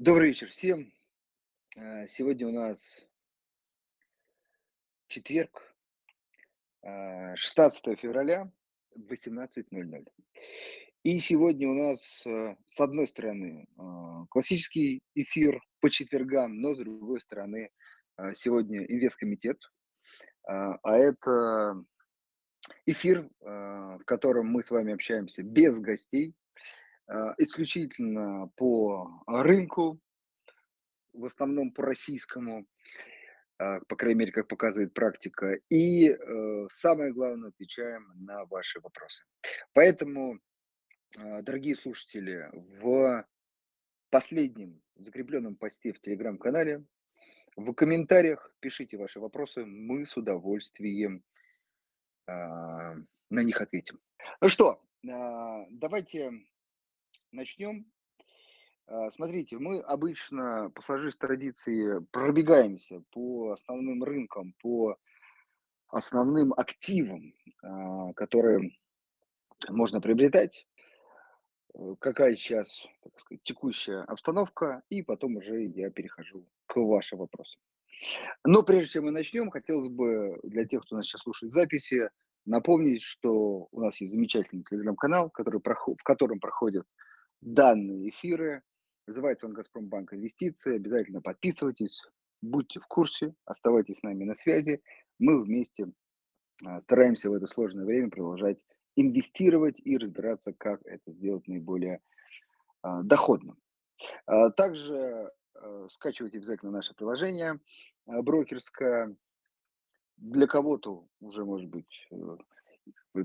Добрый вечер всем. Э, Сегодня у нас четверг, э, 16 февраля, 18.00. И сегодня у нас, э, с одной стороны, э, классический эфир по четвергам, но с другой стороны, э, сегодня инвесткомитет. А это эфир, э, в котором мы с вами общаемся без гостей, э, исключительно по рынку, в основном по российскому. а, по крайней мере, как показывает практика. И э, самое главное, отвечаем на ваши вопросы. Поэтому, дорогие слушатели, в последнем закрепленном посте в телеграм-канале, в комментариях пишите ваши вопросы, мы с удовольствием а, на них ответим. Ну что, а, давайте начнем. А, Смотрите, мы обычно сложившейся традиции пробегаемся по основным рынкам, по основным активам, а, которые можно приобретать, э, какая сейчас, так сказать, текущая обстановка, и потом уже я перехожу к вашим вопросам. Но прежде чем мы начнем, хотелось бы для тех, кто нас сейчас слушает записи, напомнить, что у нас есть замечательный телеграм-канал, который, в котором проходят данные эфиры. Называется он «Газпромбанк Инвестиции». Обязательно подписывайтесь, будьте в курсе, оставайтесь с нами на связи. Мы вместе а, стараемся в это сложное время продолжать инвестировать и разбираться, как это сделать наиболее а, доходным. А, Также скачивайте обязательно наше приложение брокерское. Для кого-то уже, может быть, э,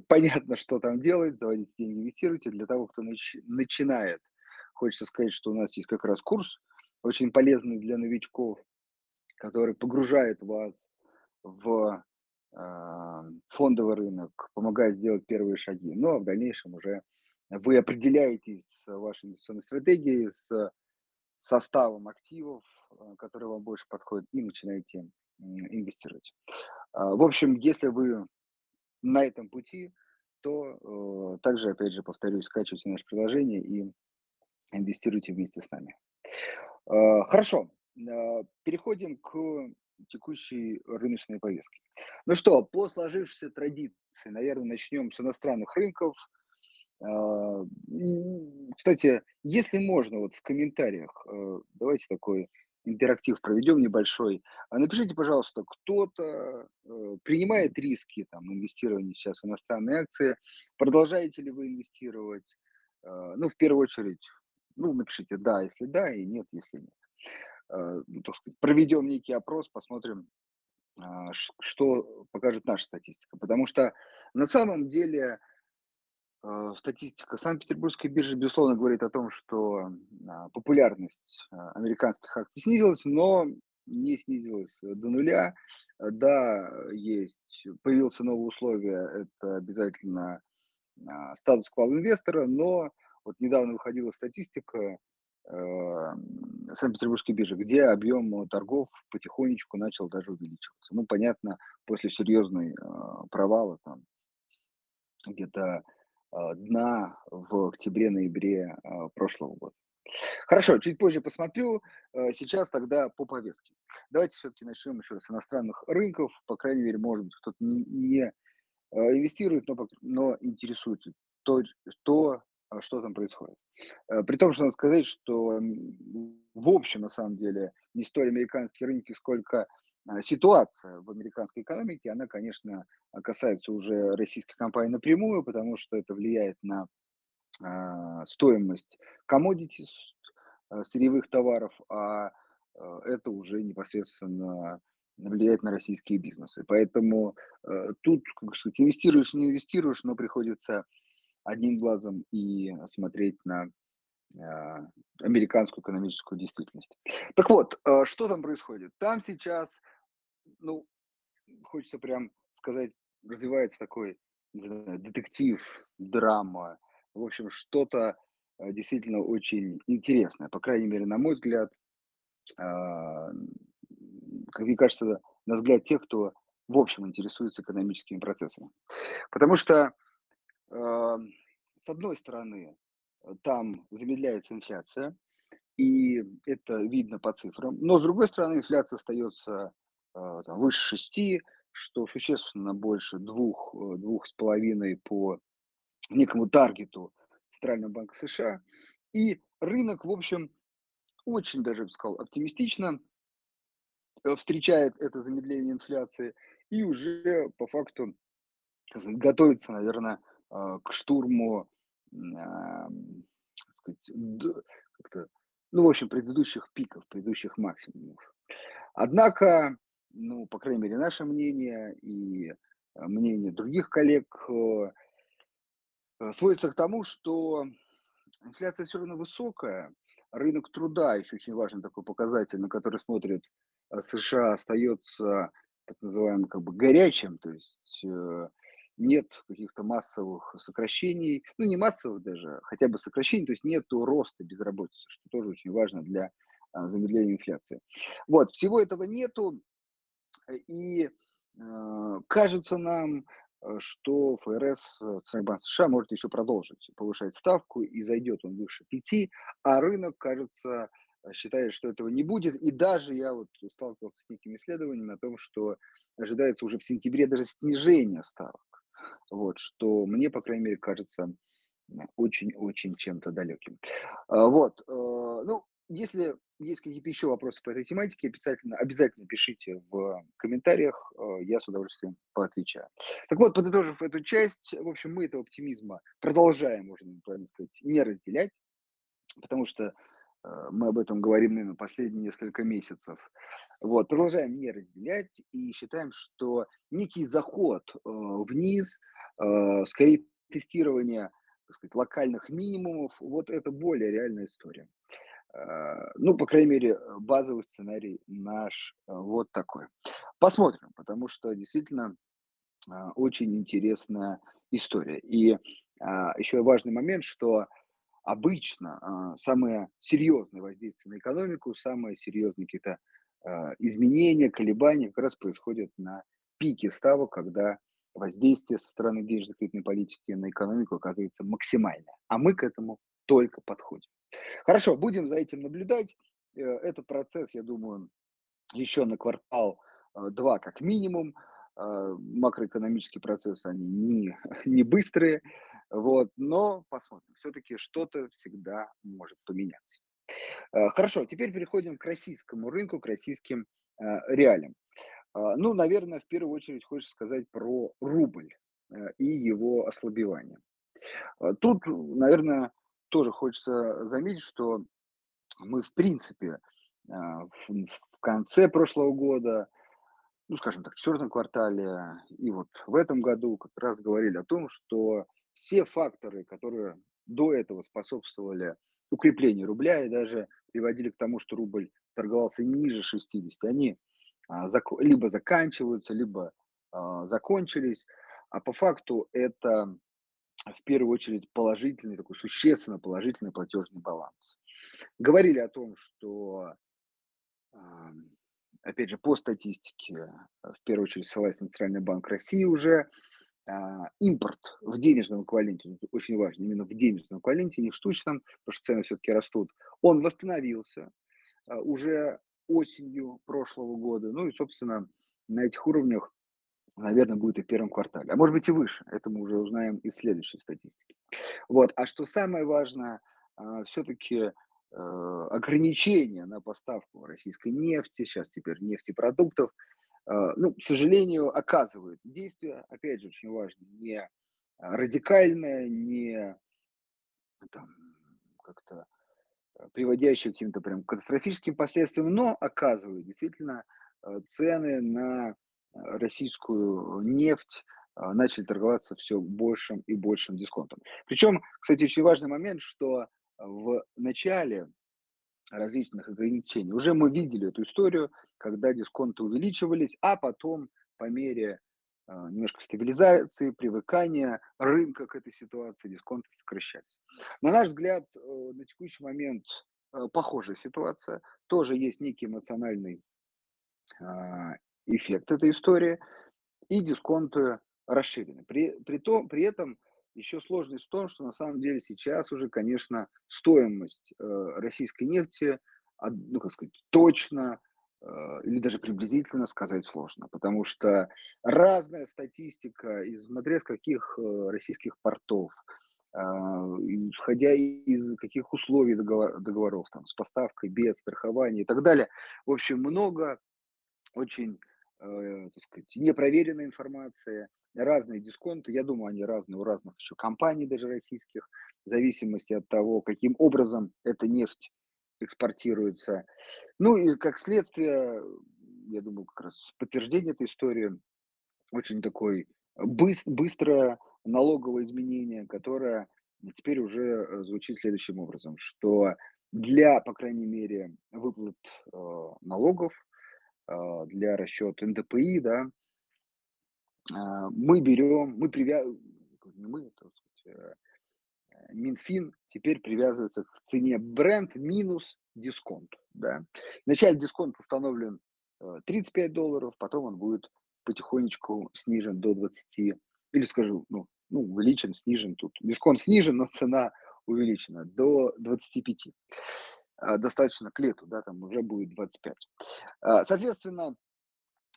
понятно, что там делать, заводите деньги, инвестируйте. Для того, кто нач- начинает, хочется сказать, что у нас есть как раз курс, очень полезный для новичков, который погружает вас в а, фондовый рынок, помогает сделать первые шаги. Ну, а в дальнейшем уже вы определяетесь с вашей инвестиционной стратегией, с составом активов, э, которые вам больше подходят, и начинаете инвестировать. А, В общем, если вы на этом пути, то э, также, опять же, повторюсь, скачивайте наше приложение и инвестируйте вместе с нами. Э, Хорошо, э, переходим к текущей рыночной повестке. Ну что, по сложившейся традиции, наверное, начнем с иностранных рынков. М, Кстати, если можно, вот в комментариях, э, давайте такой интерактив проведем небольшой. А Напишите, пожалуйста, кто-то э, принимает риски там, инвестирования сейчас в иностранные акции, продолжаете ли вы инвестировать? Э, Ну, в первую очередь, ну, напишите да, если да, и нет, если нет. Э, Ну, так сказать, проведем некий опрос, посмотрим, а, что покажет наша статистика. Потому что на самом деле статистика Санкт-Петербургской биржи, безусловно, говорит о том, что а, популярность а, американских акций снизилась, но не снизилась э, до нуля. Э, Да, есть, появился новое условие, это обязательно а, статус квал-инвестора, но вот недавно выходила статистика э, Санкт-Петербургской биржи, где объем торгов потихонечку начал даже увеличиваться. Ну, понятно, после серьезной а, провала там где-то дна в октябре-ноябре а, прошлого года. Хорошо, чуть позже посмотрю. Э, Сейчас тогда по повестке. Давайте все-таки начнем еще с иностранных рынков. По крайней мере, может быть, кто-то не, инвестирует, но, но интересуется то, то, а, что там происходит. При том, что надо сказать, что в общем, на самом деле, не столь американские рынки, сколько а, ситуация в американской экономике, она, конечно, а, касается уже российской компании напрямую, потому что это влияет на а, стоимость commodities, сырьевых товаров, а это уже непосредственно влияет на российские бизнесы. Поэтому э, тут, как сказать, инвестируешь, не инвестируешь, но приходится одним глазом и смотреть на а, американскую экономическую действительность. Так вот, э, что там происходит? Там сейчас, ну, хочется прям сказать, развивается такой, детектив, драма, в общем, что-то э, действительно очень интересное, по крайней мере, на мой взгляд, а, как мне кажется, на взгляд тех, кто в общем интересуется экономическими процессами. Потому что, а, с одной стороны, там замедляется инфляция, и это видно по цифрам. Но, с другой стороны, инфляция остается э, там, выше шести, что существенно больше двух, э, двух с половиной по некому таргету Центрального банка США. И рынок, в общем, очень даже, я бы сказал, оптимистично э, встречает это замедление инфляции и уже по факту готовится, наверное, к штурму, сказать, ну, в общем, предыдущих пиков, предыдущих максимумов. Однако, ну, по крайней мере, наше мнение и э, мнение других коллег э, э, сводится к тому, что инфляция все равно высокая, рынок труда еще очень важный такой показатель, на который смотрит э, США, остается так называемым как бы горячим, то есть нет каких-то массовых сокращений, ну не массовых даже, хотя бы сокращений, то есть нет роста безработицы, что тоже очень важно для а, замедления инфляции. Вот, всего этого нету, и э, кажется нам, э, что ФРС, э, Центральный банк США, может еще продолжить повышать ставку, и зайдет он выше пяти, а рынок, кажется, э, считает, что этого не будет. И даже я вот сталкивался с некими исследованиями о том, что ожидается уже в сентябре даже снижение ставок. Вот, что мне, по крайней мере, кажется очень-очень чем-то далеким. А, Вот, э, ну, если есть какие-то еще вопросы по этой тематике, обязательно, обязательно пишите в комментариях, э, я с удовольствием поотвечаю. Так вот, подытожив эту часть, в общем, мы этого оптимизма продолжаем, можно правильно сказать, не разделять, потому что мы об этом говорим, наверное, последние несколько месяцев. Вот, продолжаем не разделять и считаем, что некий заход э, вниз, э, скорее тестирование так сказать, локальных минимумов, вот это более реальная история. Э, Ну, по крайней мере, э, базовый сценарий наш э, вот такой. Посмотрим, потому что действительно очень интересная история. И еще важный момент, что обычно а, самые серьезные воздействия на экономику, самые серьезные какие-то а, изменения, колебания как раз происходят на пике ставок, когда воздействие со стороны денежно-кредитной политики на экономику оказывается максимальное. А мы к этому только подходим. Хорошо, будем за этим наблюдать. Э, Этот процесс, я думаю, еще на квартал э, два как минимум. Макроэкономические процессы, они не, не быстрые, вот, но посмотрим. Все-таки что-то всегда может поменяться. Э, Хорошо, теперь переходим к российскому рынку, к российским э, реалиям. А, Ну, наверное, в первую очередь хочется сказать про рубль э, и его ослабевание. Тут, наверное, тоже хочется заметить, что мы, в принципе, в конце прошлого года, ну, скажем так, в четвертом квартале и вот в этом году как раз говорили о том, что все факторы, которые до этого способствовали укреплению рубля и даже приводили к тому, что рубль торговался ниже 60, они а, либо заканчиваются, либо а, закончились. А по факту это в первую очередь положительный, такой существенно положительный платежный баланс. Говорили о том, что Ам, опять же, по статистике, в первую очередь ссылаясь на Центральный банк России уже, а, импорт в денежном эквиваленте, очень важно, именно в денежном эквиваленте, не в штучном, потому что цены все-таки растут, он восстановился а, уже осенью прошлого года. Ну и, собственно, на этих уровнях, наверное, будет и в первом квартале. А может быть и выше. Это мы уже узнаем из следующей статистики. Вот. А что самое важное, все-таки э, ограничения на поставку российской нефти, сейчас теперь нефтепродуктов, ну, к сожалению, оказывают действие, опять же, очень важно, не радикальное, не там, как-то э, приводящее к каким-то прям катастрофическим последствиям, но оказывают действительно э, цены на э, российскую нефть э, начали торговаться все большим и большим дисконтом. Причем, кстати, очень важный момент, что в начале различных ограничений. Уже мы видели эту историю, когда дисконты увеличивались, а потом по мере а, немножко стабилизации, привыкания рынка к этой ситуации, дисконты сокращались. На наш взгляд, э, на текущий момент э, похожая ситуация. Тоже есть некий эмоциональный а, эффект этой истории, и дисконты расширены. При, при, том, при этом еще сложность в том, что на самом деле сейчас уже, конечно, стоимость э, российской нефти, ну, как сказать, точно или даже приблизительно сказать сложно, потому что разная статистика, смотря с каких э, российских портов, исходя из каких условий договор, договоров, там, с поставкой, без страхования и так далее. В общем, много очень, э, так сказать, непроверенной информации, разные дисконты. Я думаю, они разные у разных еще компаний, даже российских, в зависимости от того, каким образом эта нефть экспортируется. Ну и как следствие, я думаю, как раз подтверждение этой истории, очень такой быс- быстрое налоговое изменение, которое теперь уже э, звучит следующим образом, что для, по крайней мере, выплат э, налогов, э, для расчета НДПИ, да, э, мы берем, мы привязываем, не мы, так сказать, э, Минфин теперь привязывается к цене бренд минус дисконт. Да. Вначале дисконт установлен 35 э, долларов, потом он будет потихонечку снижен до 20, или скажу, ну, ну, увеличен, снижен тут. Дисконт снижен, но цена увеличена до 25. А, достаточно к лету, да, там уже будет 25. А, соответственно,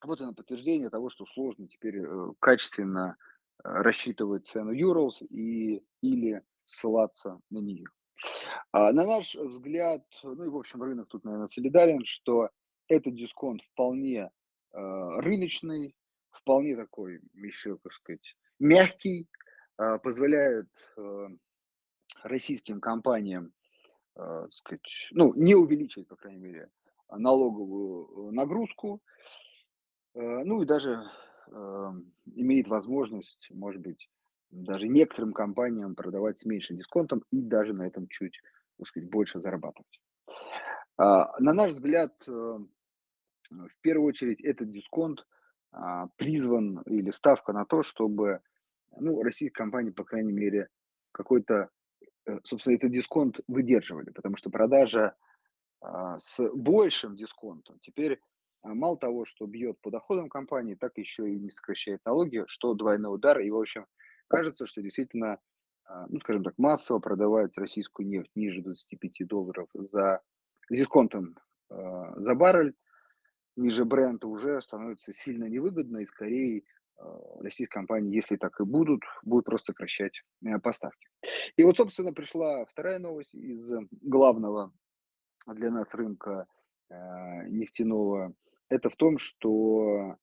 вот оно подтверждение того, что сложно теперь э, качественно э, рассчитывать цену Urals и, или ссылаться на нее. А, на наш взгляд, ну и в общем рынок тут, наверное, солидарен, что этот дисконт вполне рыночный, вполне такой еще, как сказать, мягкий, а, позволяет э, российским компаниям, э, сказать, ну, не увеличить, по крайней мере, налоговую э, нагрузку, ну и даже имеет возможность, может быть, даже некоторым компаниям продавать с меньшим дисконтом и даже на этом чуть, так сказать, больше зарабатывать. А, на наш взгляд, в первую очередь этот дисконт а, призван или ставка на то, чтобы ну, российские компании, по крайней мере, какой-то, э, собственно, этот дисконт выдерживали, потому что продажа а, с большим дисконтом теперь мало того, что бьет по доходам компании, так еще и не сокращает налоги, что двойной удар. И, в общем, кажется, что действительно, а, ну, скажем так, массово продавать российскую нефть ниже 25 долларов за дисконтом за баррель, ниже бренда уже становится сильно невыгодно и скорее Э, российские компании, если так и будут, будут просто сокращать э, поставки. И вот, собственно, пришла вторая новость из главного для нас рынка э, нефтяного. Это в том, что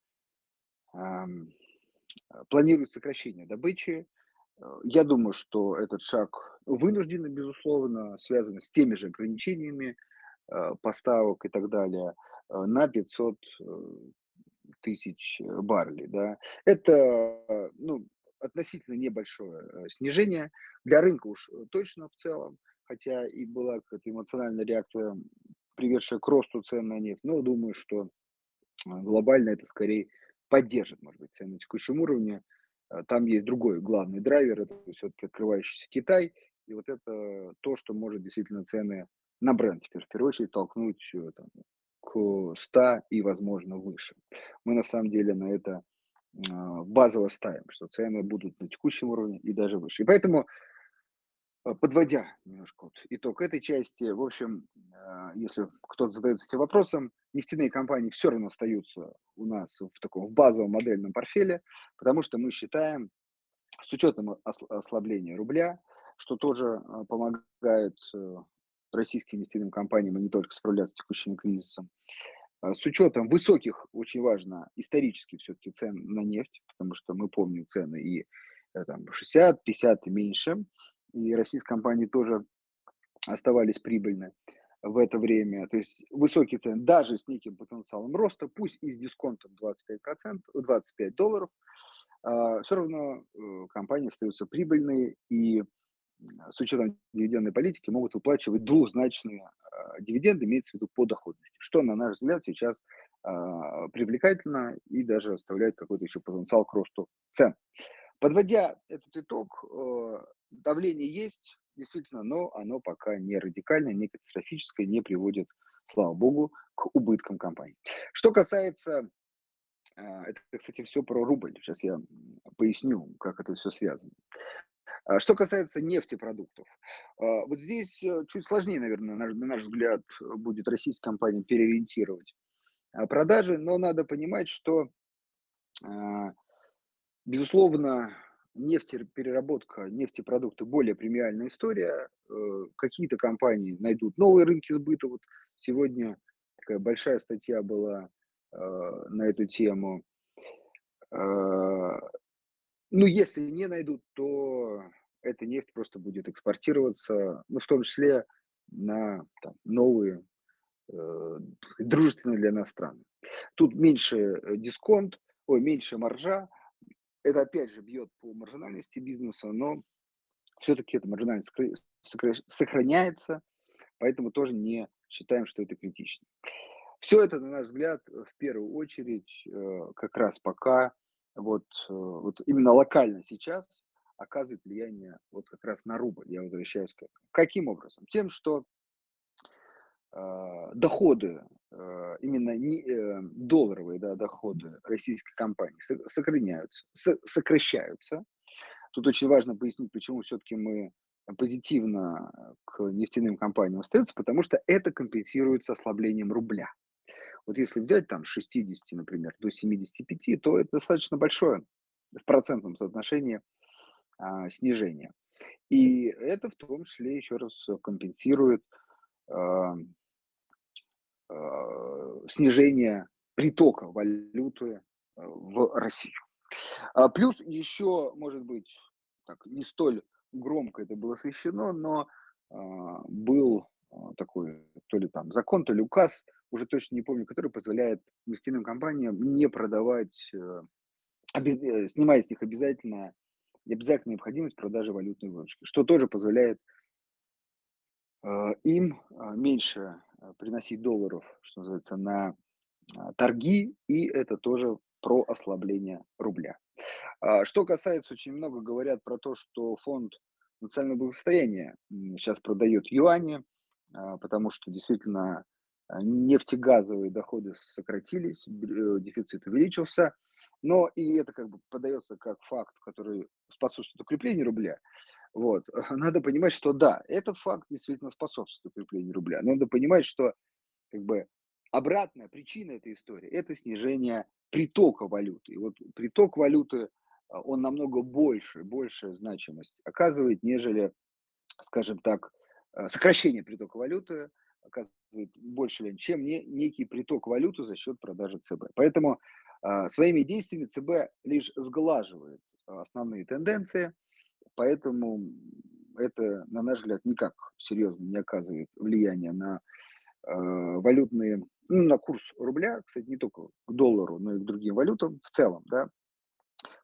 планируют сокращение добычи. Я думаю, что этот шаг вынужденный, безусловно, связан с теми же ограничениями поставок и так далее на 500 тысяч э, баррелей. Да. Это ну, относительно небольшое э, снижение. Для рынка уж э, точно в целом, хотя и была какая-то эмоциональная реакция, приведшая к росту цен на нефть. Но думаю, что глобально это скорее поддержит, может быть, цены на текущем уровне. Там есть другой главный драйвер, это все-таки открывающийся Китай. И вот это то, что может действительно цены на бренд теперь в первую очередь толкнуть там, к 100 и, возможно, выше. Мы на самом деле на это а, базово ставим, что цены будут на текущем уровне и даже выше. И поэтому, подводя немножко вот итог этой части, в общем, а, если кто-то задается этим вопросом, нефтяные компании все равно остаются у нас в таком в базовом модельном портфеле, потому что мы считаем, с учетом ослабления рубля, что тоже помогает э, российским нефтяным компаниям, и не только справляться с текущим кризисом. А, с учетом высоких, очень важно, исторически все-таки цен на нефть, потому что мы помним цены и э, там, 60, 50 и меньше, и российские компании тоже оставались прибыльны в это время. То есть высокие цены, даже с неким потенциалом роста, пусть и с дисконтом 25%, 25 долларов, а, все равно э, компании остаются прибыльные, и с учетом дивидендной политики могут выплачивать двузначные а, дивиденды, имеется в виду по доходности, что, на наш взгляд, сейчас а, привлекательно и даже оставляет какой-то еще потенциал к росту цен. Подводя этот итог, а, давление есть, действительно, но оно пока не радикальное, не катастрофическое, не приводит, слава богу, к убыткам компании. Что касается, это, кстати, все про рубль. Сейчас я поясню, как это все связано. А что касается нефтепродуктов, а, вот здесь э, чуть сложнее, наверное, на, на наш взгляд, будет российская компания переориентировать а, продажи, но надо понимать, что, а, безусловно, нефтерепереработка, нефтепродукты более премиальная история. Э, какие-то компании найдут новые рынки сбыта. Вот сегодня такая большая статья была э, на эту тему. Ну, если не найдут, то эта нефть просто будет экспортироваться, ну, в том числе на там, новые э, дружественные для нас страны. Тут меньше э, дисконт, ой, меньше маржа. Это опять же бьет по маржинальности бизнеса, но все-таки эта маржинальность сохраняется, поэтому тоже не считаем, что это критично. Все это, на наш взгляд, в первую очередь, э, как раз пока вот, э, вот именно локально сейчас оказывает влияние вот как раз на рубль. Я возвращаюсь к этому. Каким образом? Тем, что доходы, э, именно не, э, долларовые да, доходы российской компании сохраняются, сокращаются. Тут очень важно пояснить, почему все-таки мы позитивно к нефтяным компаниям остаются, потому что это компенсируется ослаблением рубля. Вот если взять там с 60, например, до 75, то это достаточно большое в процентном соотношении а, снижение. И это в том числе еще раз компенсирует а, а, снижение притока валюты а, в Россию. А, плюс еще, может быть, так, не столь громко это было освещено, но а, был а, такой то ли там закон, то ли указ, уже точно не помню, который позволяет нефтяным компаниям не продавать, э. Э, снимать с них обязательно, обязательно необходимость продажи валютной выручки, что тоже позволяет э, им меньше приносить долларов, что называется, на торги, и это тоже про ослабление рубля. А, что касается, очень много говорят про то, что фонд национального благосостояния сейчас продает юани, а, потому что действительно а, нефтегазовые доходы сократились, э, дефицит увеличился, но и это как бы подается как факт, который способствует укреплению рубля. Вот. Надо понимать, что да, этот факт действительно способствует укреплению рубля. Надо понимать, что как бы обратная причина этой истории – это снижение притока валюты. И вот приток валюты, а, он намного больше, большая значимость оказывает, нежели, скажем так, Э, сокращение притока валюты оказывает больше чем не, некий приток валюты за счет продажи ЦБ. Поэтому э, своими действиями ЦБ лишь сглаживает основные тенденции, поэтому это, на наш взгляд, никак серьезно не оказывает влияния на э, валютные, ну, на курс рубля, кстати, не только к доллару, но и к другим валютам в целом, да,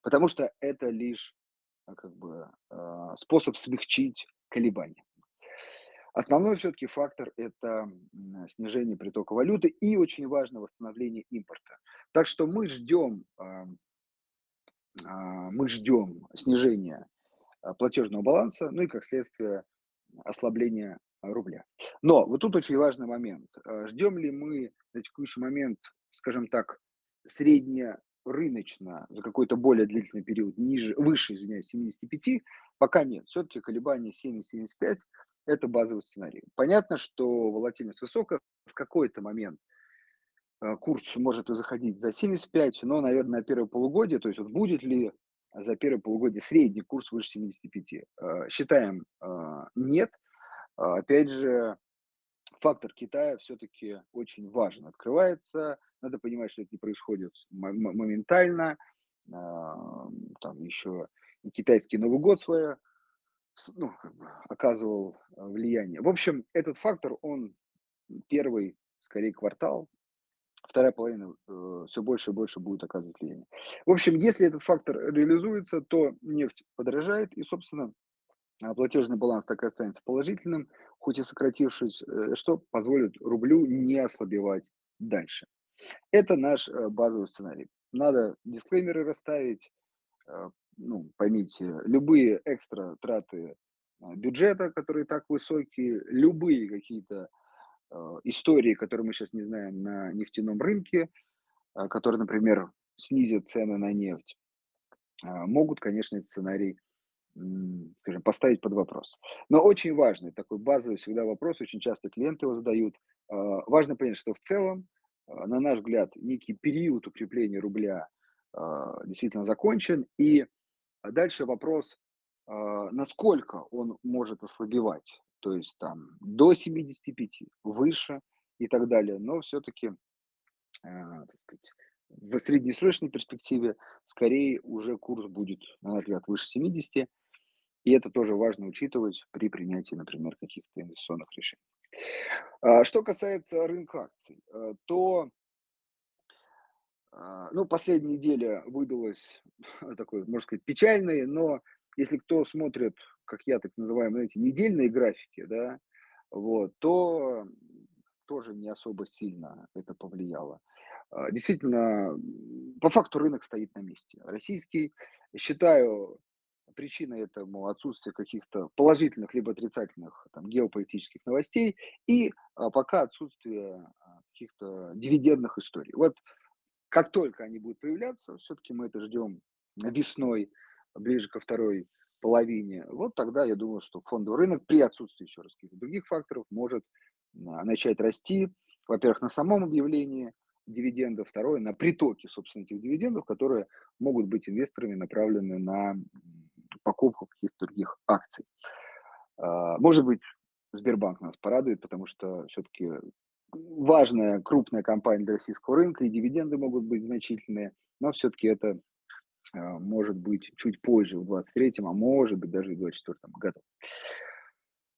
потому что это лишь как бы способ смягчить колебания. Основной все-таки фактор– это снижение притока валюты и очень важно восстановление импорта. Так что мы ждем, а, мы ждем снижения а, платежного баланса, ну и как следствие ослабления рубля. Но вот тут очень важный момент. А, ждем ли мы на текущий момент, скажем так, среднерыночно за какой-то более длительный период ниже, выше, извиняюсь, 75? Пока нет. Все-таки колебания 7-75 это базовый сценарий. Понятно, что волатильность высокая, в какой-то момент э, курс может и заходить за 75, но, наверное, на первое полугодие, то есть вот будет ли за первое полугодие средний курс выше 75? Э, считаем э, нет. Опять же, фактор Китая все-таки очень важен. Открывается, надо понимать, что это не происходит моментально. Там еще китайский Новый год свое ну, как бы оказывал э, влияние. В общем, этот фактор, он первый, скорее, квартал, вторая половина э, все больше и больше будет оказывать влияние. В общем, если этот фактор реализуется, то нефть подорожает, и, собственно, а, платежный баланс так и останется положительным, хоть и сократившись, э, что позволит рублю не ослабевать дальше. Это наш э, базовый сценарий. Надо дисклеймеры расставить, ну, поймите, любые экстра траты а, бюджета, которые так высокие, любые какие-то э, истории, которые мы сейчас не знаем на нефтяном рынке, э, которые, например, снизят цены на нефть, э, могут, конечно, этот сценарий скажем, поставить под вопрос. Но очень важный, такой базовый всегда вопрос, очень часто клиенты его задают. А, важно понять, что в целом, а, на наш взгляд, некий период укрепления рубля а, действительно закончен, и дальше вопрос, а, насколько он может ослабевать, то есть там до 75, выше и так далее. Но все-таки, так сказать, в среднесрочной перспективе скорее уже курс будет, на наш взгляд, выше 70, и это тоже важно учитывать при принятии, например, каких-то инвестиционных решений. А, Что касается рынка акций, э, то а, ну, последняя неделя выдалась такой, можно сказать, печальной, но если кто смотрит, как я так называемые, эти недельные графики, да, вот, то тоже не особо сильно это повлияло. А, Действительно, по факту рынок стоит на месте. Российский, считаю, причиной этому отсутствие каких-то положительных либо отрицательных там, геополитических новостей и а, пока отсутствие а, каких-то дивидендных историй. Вот как только они будут появляться, все-таки мы это ждем весной, ближе ко второй половине, вот тогда я думаю, что фондовый рынок при отсутствии еще раз каких-то других факторов может а, начать расти. Во-первых, на самом объявлении дивидендов, второе, на притоке, собственно, этих дивидендов, которые могут быть инвесторами направлены на покупку каких-то других акций. А, Может быть, Сбербанк нас порадует, потому что все-таки важная крупная компания для российского рынка, и дивиденды могут быть значительные, но все-таки это может быть чуть позже, в 2023, а может быть даже в 2024 году.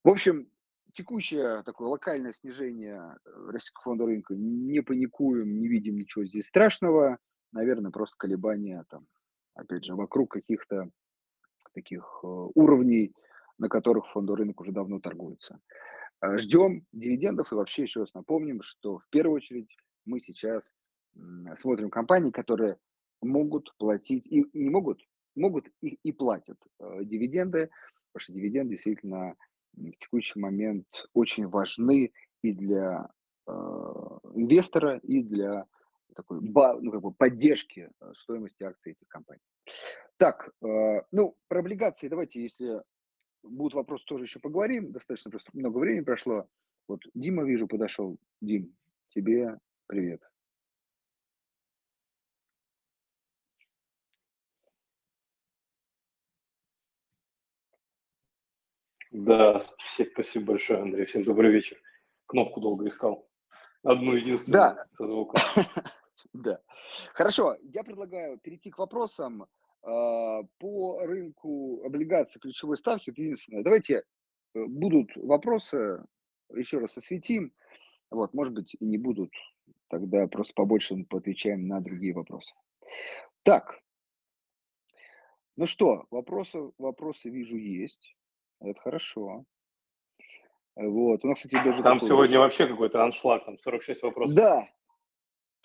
В общем, текущее такое локальное снижение э, российского фондового рынка, не паникуем, не видим ничего здесь страшного, наверное, просто колебания там, опять же, вокруг каких-то таких э, уровней, на которых фондовый рынок уже давно торгуется. Ждем дивидендов и вообще еще раз напомним, что в первую очередь мы сейчас смотрим компании, которые могут платить, и не могут, могут и, и платят э, дивиденды, потому что дивиденды действительно в текущий момент очень важны и для э, инвестора, и для такой, ну, как бы поддержки э, стоимости акций этих компаний. Так, э, ну, про облигации давайте, если будут вопросы, тоже еще поговорим. Достаточно просто много времени прошло. Вот Дима, вижу, подошел. Дим, тебе привет. Да, всем спасибо большое, Андрей. Всем добрый вечер. Кнопку долго искал. Одну единственную Да, со звуком. да. Хорошо, я предлагаю перейти к вопросам а, по рынку облигаций ключевой ставки. Вот Единственное, давайте э, будут вопросы, еще раз осветим. Вот, может быть, и не будут, тогда просто побольше поотвечаем на другие вопросы. Так, ну что, вопросы, вопросы вижу есть. Это хорошо. Вот, у нас, кстати, даже Там сегодня большой... вообще какой-то аншлаг, там 46 вопросов. Да,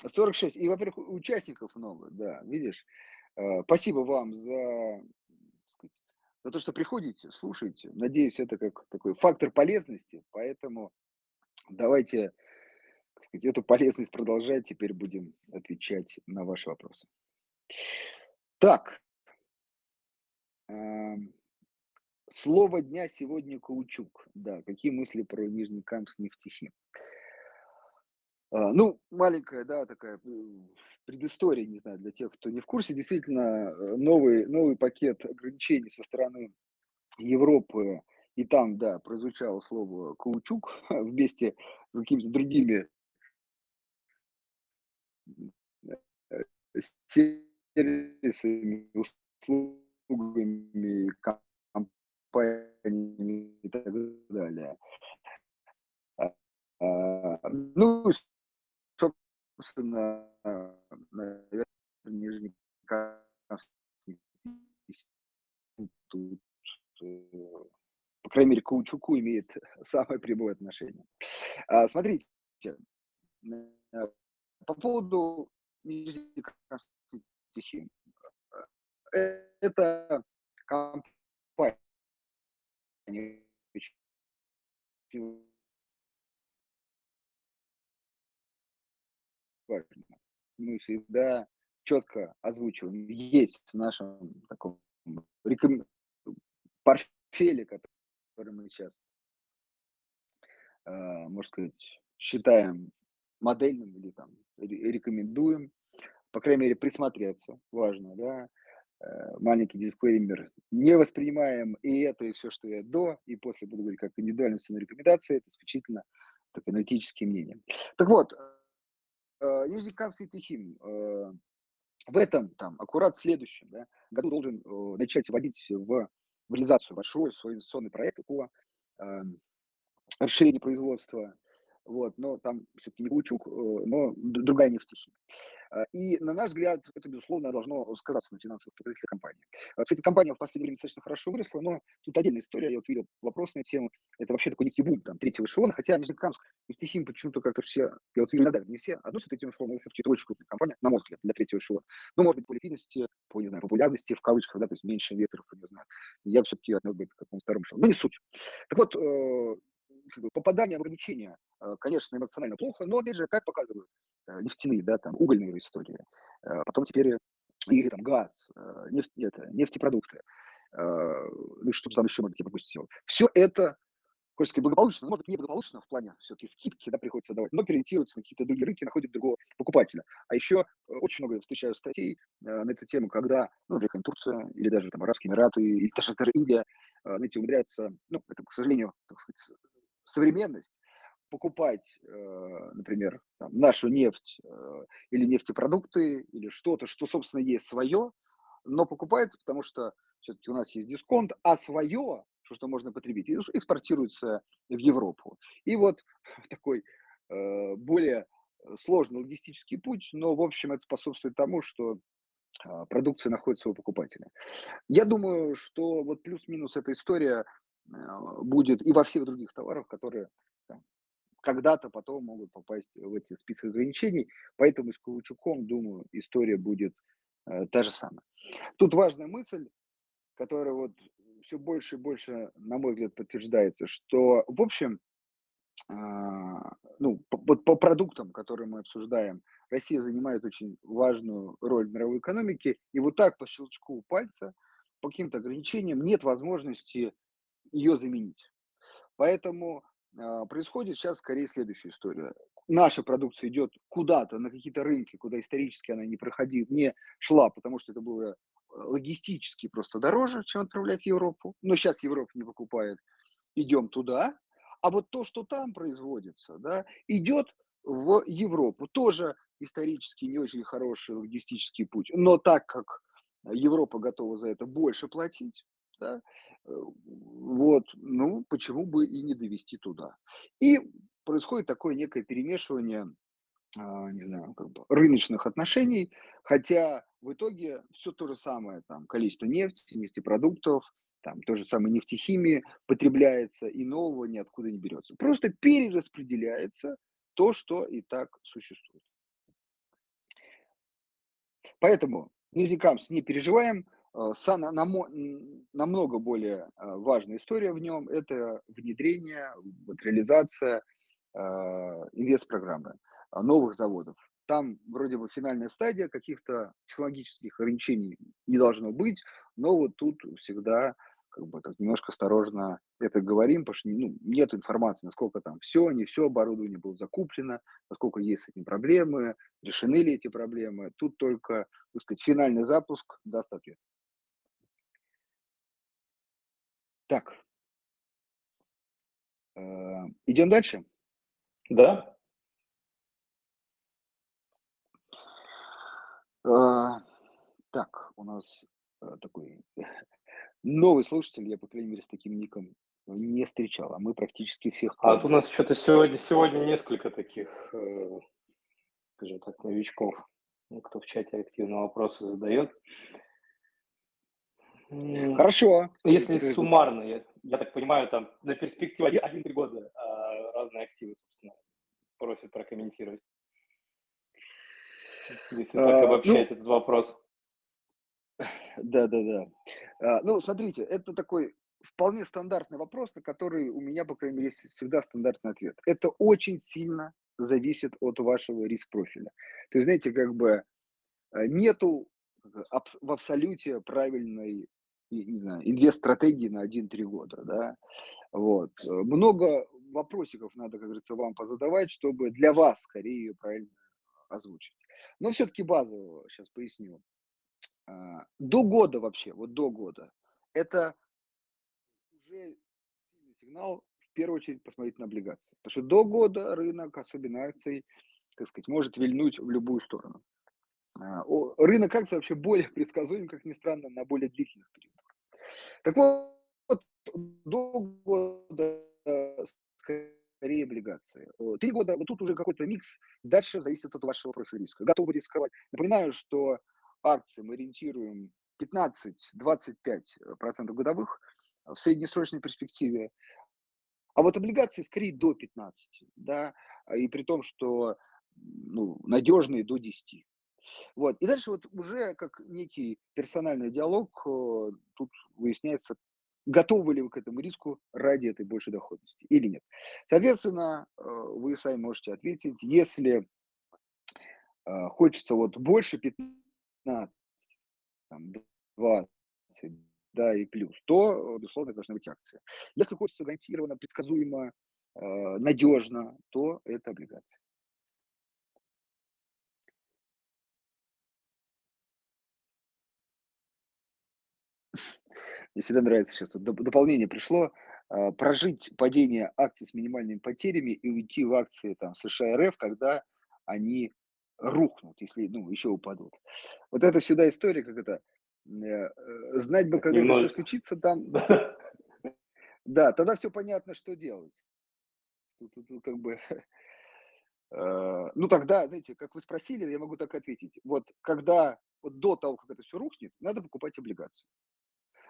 46. И, во-первых, участников много, да, видишь. Э, Спасибо вам за, сказать, за то, что приходите, слушаете. Надеюсь, это как такой фактор полезности, поэтому давайте, сказать, эту полезность продолжать. Теперь будем отвечать на ваши вопросы. Так, эм, слово дня сегодня каучук. Да, какие мысли про Нижний Камс нефтехим? А, Ну, маленькая, да, такая предыстория, не знаю, для тех, кто не в курсе. Действительно, э, новый, новый пакет ограничений со стороны Европы, и там, да, прозвучало слово каучук вместе с какими-то другими э, сервисами, услугами, компаниями и так далее. А, Ну, собственно, наверное, Нижнекамский тут, э, по крайней мере, каучуку имеет самое прямое отношение. А, Смотрите, э, по поводу Нижнекамской стихии. Э, Это компания очень важно. Всегда четко озвучиваем, есть в нашем таком реком- портфеле, который мы сейчас, э, можно сказать, считаем модельным или там рекомендуем, по крайней мере, присмотреться, важно, да, э, маленький дисклеймер, не воспринимаем и это, и все, что я до, и после буду говорить как индивидуальную цену рекомендации, это исключительно так, аналитические мнения. Так вот, э, Нижний Камс и Тихим э, в этом, там, аккурат следующем да, году должен начать вводить в, в реализацию большой свой инвестиционный проект по э, расширению производства, вот, но там все-таки не Лучук, но другая нефтехимия. А, и, на наш взгляд, это, безусловно, должно сказаться на финансовых показателях компании. А, кстати, компания в последнее время достаточно хорошо выросла, но тут отдельная история. Я вот видел вопрос на эту тему. Это вообще такой некий бум там, третьего эшелона, хотя Нижнекамск и Стихим почему-то как-то все, я вот видел, не все, одну с третьим эшелоном, но все-таки это очень крупная компания, на мой взгляд, для третьего эшелона. Ну, может быть, по ликвидности, по, не знаю, популярности, в кавычках, да, то есть меньше инвесторов, не знаю. Я все-таки отнес бы к какому-то второму эшелону. Но не суть. Так вот, э, попадание в ограничения, э, конечно, эмоционально плохо, но, опять же, как показывают нефтяные, да, там, угольные истории, Э, потом теперь и там газ, э, нефть, это, нефтепродукты, э, ну что там еще, может, я пропустил. Все это, хочется сказать, благополучно, может быть, неблагополучно в плане все-таки скидки, да, приходится давать, но переориентируются на какие-то другие рынки, находят другого покупателя. А еще очень много встречаю статей на эту тему, когда, ну, например, Турция или даже там Арабские Эмираты, или даже, даже Индия, знаете, умудряются, ну, это, к сожалению, так сказать, современность, покупать, э, например, там, нашу нефть э, или нефтепродукты или что-то, что, собственно, есть свое, но покупается, потому что все-таки у нас есть дисконт, а свое, что, что можно потребить, экспортируется в Европу. И вот такой э, более сложный логистический путь, но, в общем, это способствует тому, что продукция находит своего покупателя. Я думаю, что вот плюс-минус эта история будет и во всех других товарах, которые когда-то потом могут попасть в эти списки ограничений. Поэтому с Каучуком, думаю, история будет э, та же самая. Тут важная мысль, которая вот все больше и больше, на мой взгляд, подтверждается, что, в общем, э, ну, по, по продуктам, которые мы обсуждаем, Россия занимает очень важную роль в мировой экономике, и вот так по щелчку пальца, по каким-то ограничениям нет возможности ее заменить. Поэтому происходит сейчас скорее следующая история. Наша продукция идет куда-то, на какие-то рынки, куда исторически она не проходила, не шла, потому что это было э, логистически просто дороже, чем отправлять в Европу. Но сейчас Европа не покупает. Идем туда. А вот то, что там производится, да, идет в Европу. Тоже исторически не очень хороший логистический путь. Но так как Европа готова за это больше платить, да, э, вот, ну, почему бы и не довести туда. И происходит такое некое перемешивание, а, не знаю, как бы рыночных отношений, хотя в итоге все то же самое, там, количество нефти, нефтепродуктов, там, то же самое нефтехимии потребляется и нового ниоткуда не берется. Просто перераспределяется то, что и так существует. Поэтому, Низикамс, не переживаем, Э, намного более э, важная история в нем – это внедрение, вот, реализация э, инвест-программы новых заводов. Там вроде бы финальная стадия, каких-то технологических ограничений не должно быть, но вот тут всегда как бы так немножко осторожно это говорим, потому что ну, нет информации, насколько там все, не все оборудование было закуплено, насколько есть с этим проблемы, решены ли эти проблемы. Тут только, так сказать, финальный запуск даст ответ. Так. Э, идем дальше? Да. Э, так, у нас э, такой новый слушатель, я, по крайней мере, с таким ником не встречал, а мы практически всех... А вот у нас что-то сегодня, сегодня несколько таких, скажем так, новичков, ну, кто в чате активно вопросы задает. Хорошо. Если суммарно, я, я так понимаю, там на перспективу 1-3 года а, разные активы, собственно, просят прокомментировать. Если так а, обобщать ну, этот вопрос. Да, да, да. А, ну, смотрите, это такой вполне стандартный вопрос, на который у меня, по крайней мере, есть всегда стандартный ответ. Это очень сильно зависит от вашего риск-профиля. То есть, знаете, как бы э, нету в абсолюте правильной не знаю, инвест-стратегии на 1-3 года, да. Вот. Много вопросиков надо, как говорится, вам позадавать, чтобы для вас скорее ее правильно озвучить. Но все-таки базово сейчас поясню. А, до года вообще, вот до года, это уже сигнал в первую очередь посмотреть на облигации. Потому что до года рынок, особенно акций, так сказать, может вильнуть в любую сторону. А, рынок акций вообще более предсказуем, как ни странно, на более длительных периодах. Так вот, до года скорее облигации. Три года, вот тут уже какой-то микс, дальше зависит от вашего профиля риска. Готовы рисковать. Напоминаю, что акции мы ориентируем 15-25% годовых в среднесрочной перспективе, а вот облигации скорее до 15, да, и при том, что ну, надежные до 10. Вот. И дальше вот уже как некий персональный диалог э, тут выясняется, готовы ли вы к этому риску ради этой большей доходности или нет. Соответственно, э, вы сами можете ответить, если э, хочется вот больше 15, там, 20, да, и плюс, то, безусловно, должны быть акции. Если хочется гарантированно, предсказуемо, надежно, то это облигации. Мне всегда нравится сейчас, вот дополнение пришло, а, прожить падение акций с минимальными потерями и уйти в акции там США РФ, когда они рухнут, если, ну, еще упадут. Вот это всегда история, как это, э, э, знать бы, когда это все случится там. Да, тогда все понятно, что делать. Тут, тут, тут как бы, э, ну тогда, знаете, как вы спросили, я могу так ответить. Вот когда, вот до того, как это все рухнет, надо покупать облигацию.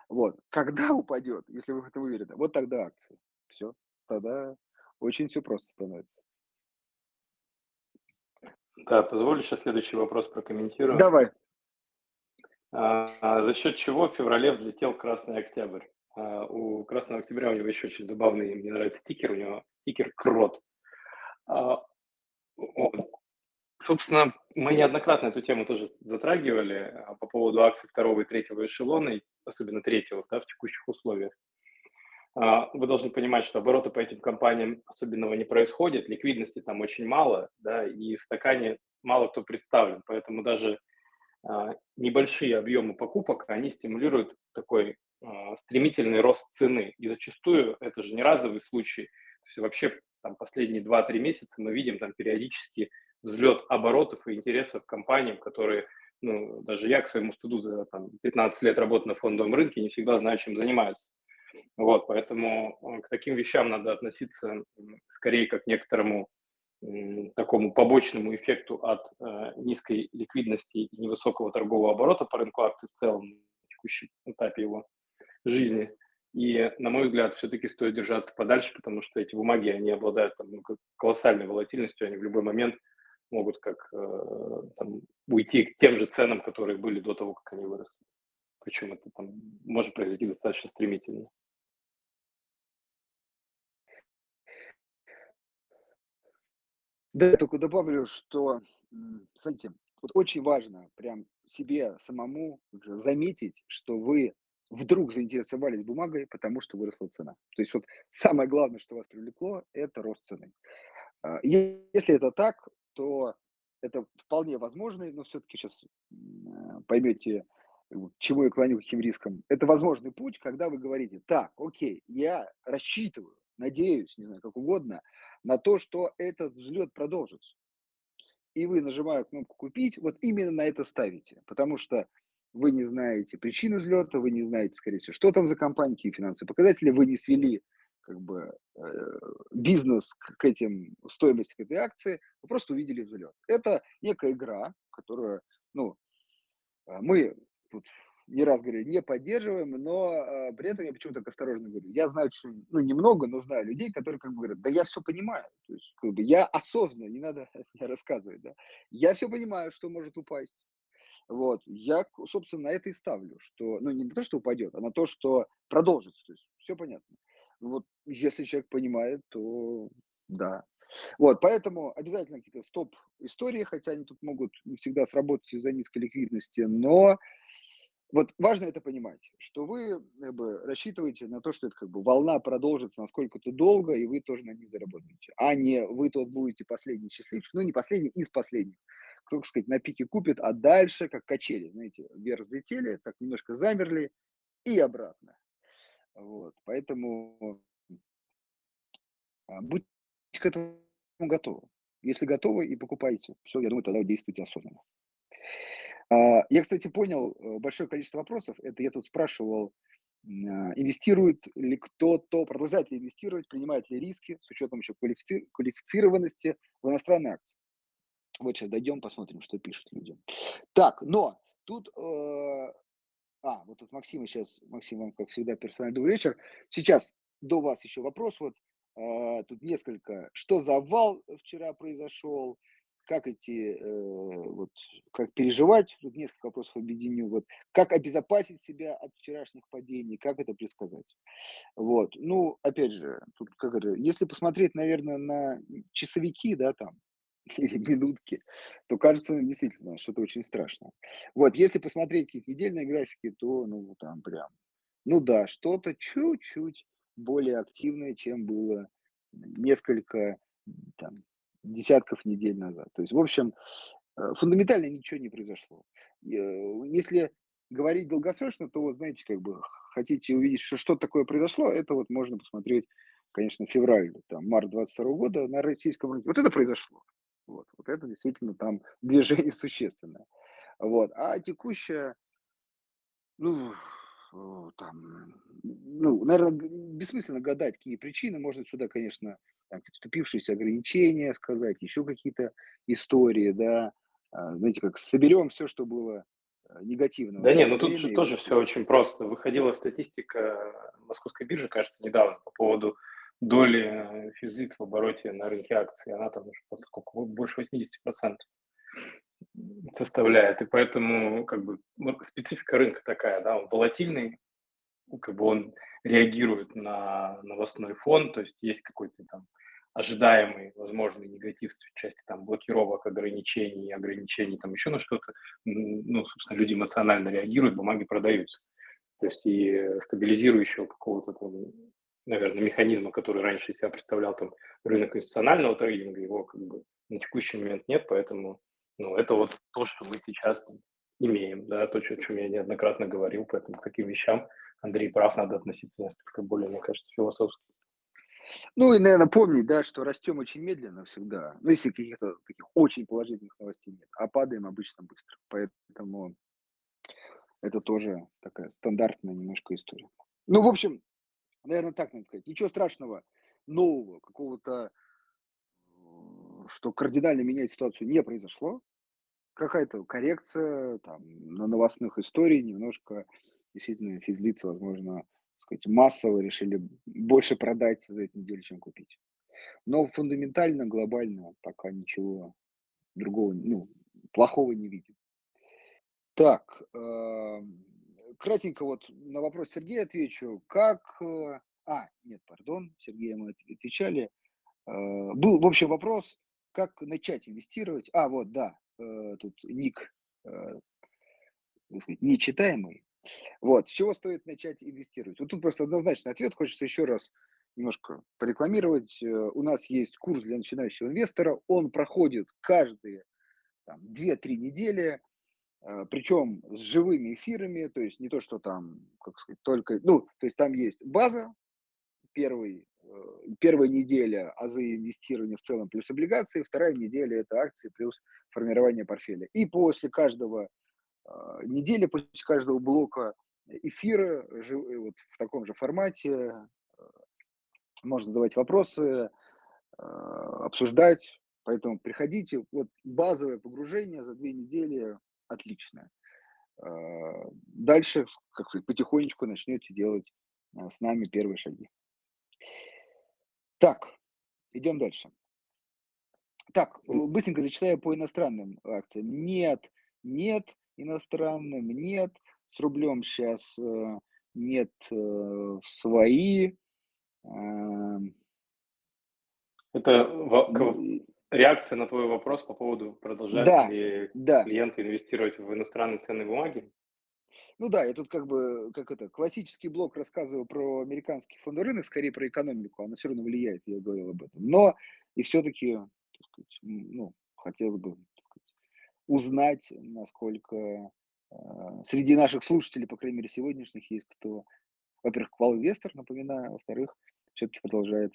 Вот. Когда упадет, если вы в это уверены, вот тогда акции. Все. Тогда очень все просто становится. Да, позволю сейчас следующий вопрос прокомментирую. Давай. А, за счет чего в феврале взлетел Красный Октябрь? А, у Красного Октября у него еще очень забавный, мне нравится стикер, у него стикер Крот. А, Собственно, мы неоднократно эту тему тоже затрагивали а, по поводу акций второго и третьего эшелона, особенно третьего, да, в текущих условиях. А, вы должны понимать, что обороты по этим компаниям особенного не происходит, ликвидности там очень мало, да, и в стакане мало кто представлен, поэтому даже а, небольшие объемы покупок, они стимулируют такой стремительный рост цены. И зачастую это же не разовый случай. То есть вообще там последние 2-3 месяца мы видим там периодически взлет оборотов и интересов компаниям, которые, ну, даже я к своему студу за там, 15 лет работы на фондовом рынке не всегда знаю, чем занимаются. Вот, поэтому э, к таким вещам надо относиться скорее как к некоторому такому побочному эффекту от э, низкой ликвидности и невысокого торгового оборота по рынку акций в целом на текущем этапе его жизни. И, на мой взгляд, все-таки стоит держаться подальше, потому что эти бумаги, они обладают там, ну, колоссальной волатильностью, они в любой момент могут как э, там, уйти к тем же ценам, которые были до того, как они выросли. Причем это там может произойти достаточно стремительно. Да, я только добавлю, что, смотрите, вот очень важно прям себе самому заметить, что вы вдруг заинтересовались бумагой, потому что выросла цена. То есть вот самое главное, что вас привлекло, это рост цены. А, если это так, то это вполне возможно, но все-таки сейчас поймете, к чему я клоню, каким риском. Это возможный путь, когда вы говорите, так, окей, я рассчитываю, надеюсь, не знаю, как угодно, на то, что этот взлет продолжится. И вы, нажимая кнопку «Купить», вот именно на это ставите, потому что вы не знаете причины взлета, вы не знаете, скорее всего, что там за компания, какие финансовые показатели, вы не свели как бы э, бизнес к, этим стоимости к этой акции, вы просто увидели взлет. Это некая игра, которую, ну, э, мы тут не раз говорили, не поддерживаем, но э, при этом я почему-то так осторожно говорю. Я знаю, что, ну, немного, но знаю людей, которые как бы говорят, да я все понимаю. То есть, как бы, я осознанно, не надо мне рассказывать, да. Я все понимаю, что может упасть. Вот, я, собственно, на это и ставлю, что, ну, не на то, что упадет, а на то, что продолжится. То есть, все понятно. Вот если человек понимает, то да. Вот, поэтому обязательно какие-то стоп-истории, хотя они тут могут не всегда сработать из-за низкой ликвидности, но Вот важно это понимать, что вы как бы, рассчитываете на то, что это как бы волна продолжится насколько-то долго, и вы тоже на ней заработаете, а не вы тут будете последний счастливчик, ну не последний, из последних, кто, так сказать, на пике купит, а дальше как качели, знаете, вверх взлетели, так немножко замерли и обратно. Вот, поэтому а, будьте к этому готовы. Если готовы и покупаете, все, я думаю, тогда действуйте осознанно. А, я, кстати, понял э, большое количество вопросов. Это я тут спрашивал, а, инвестирует ли кто-то, продолжает ли инвестировать, принимает ли риски с учетом еще квалифици- квалифицированности в иностранные акции. Вот сейчас дойдем, посмотрим, что пишут люди. Так, но тут... Э, а, вот тут Максим сейчас, Максим, вам, как всегда, персональный добрый вечер. Сейчас до вас еще вопрос. Вот э, тут несколько. Что за вал вчера произошел? как эти, э, вот, как переживать, тут несколько вопросов объединю, вот, как обезопасить себя от вчерашних падений, как это предсказать. Вот, ну, опять же, тут, как говорю, если посмотреть, наверное, на часовики, да, там, или минутки, то кажется действительно что-то очень страшное. Вот, если посмотреть какие-то недельные графики, то, ну, там прям, ну да, что-то чуть-чуть более активное, чем было несколько там, десятков недель назад. То есть, в общем, э, фундаментально ничего не произошло. Э, если говорить долгосрочно, то вот, знаете, как бы хотите увидеть, что что такое произошло, это вот можно посмотреть, конечно, февраль, там, март 22 года на российском рынке. Вот это произошло. Вот, вот это действительно там движение существенное. Вот. А текущее, ну, там, ну, наверное, бессмысленно гадать, какие причины. Можно сюда, конечно, там, вступившиеся ограничения сказать, еще какие-то истории, да, а, знаете, как соберем все, что было э, негативного. Да нет, ну тут же тоже все очень просто. Выходила статистика Московской биржи, кажется, недавно по поводу доли физлиц в обороте на рынке акций. Она там уже сколько, больше 80% составляет. И поэтому как бы специфика рынка такая, да, он волатильный, как бы он реагирует на новостной фон, то есть есть какой-то там ожидаемый возможный негатив в части там блокировок, ограничений, ограничений, там еще на что-то, ну, собственно, люди эмоционально реагируют, бумаги продаются. То есть и стабилизирующего какого-то там, наверное, механизма, который раньше себя представлял там рынок институционального трейдинга, его как бы на текущий момент нет, поэтому ну, это вот то, что мы сейчас имеем, да, то, о чем я неоднократно говорил, поэтому к таким вещам Андрей прав, надо относиться несколько более, мне кажется, философски. Ну и, наверное, помнить, да, что растем очень медленно всегда, ну, если каких-то таких очень положительных новостей нет, а падаем обычно быстро. Поэтому это тоже такая стандартная немножко история. Ну, в общем, наверное, так надо сказать. Ничего страшного, нового, какого-то, что кардинально меняет ситуацию, не произошло. Какая-то коррекция там, на новостных историй, немножко действительно физлицы, возможно, сказать, массово решили больше продать за эту неделю, чем купить. Но фундаментально, глобально пока ничего другого, ну, плохого не видим. Так, э, кратенько вот на вопрос Сергея отвечу. Как... Э, а, нет, пардон, Сергея мы отвечали. Э, был, в общем, вопрос, как начать инвестировать. А, вот, да, тут ник нечитаемый. Вот, с чего стоит начать инвестировать? Вот тут просто однозначный ответ, хочется еще раз немножко порекламировать. Э, у нас есть курс для начинающего инвестора, он проходит каждые 2-3 недели, э, причем с живыми эфирами, то есть не то, что там, как сказать, только, ну, то есть там есть база, первый, э, первая неделя азы инвестирования в целом плюс облигации, вторая неделя это акции плюс формирование портфеля. И после каждого а, недели после каждого блока эфира э, вот в таком же формате. Э, можно задавать вопросы, обсуждать. Поэтому приходите. Вот базовое погружение за две недели отличное. А, дальше как потихонечку начнете делать с нами первые шаги. Так, идем дальше. Так, быстренько зачитаю по иностранным акциям. Нет, нет, иностранным нет, с рублем сейчас э, нет э, свои. Эм. Это реакция на твой вопрос по поводу продолжать да, ли да. клиенты инвестировать в иностранные ценные бумаги? Ну да, я тут как бы, как это, классический блок рассказываю про американский фондовый рынок, скорее про экономику, она все равно влияет, я говорил об этом. Но и все-таки, ну, хотелось бы сказать, узнать, насколько э, среди наших слушателей, по крайней мере, сегодняшних, есть кто, во-первых, квал-инвестор, напоминаю, во-вторых, все-таки продолжает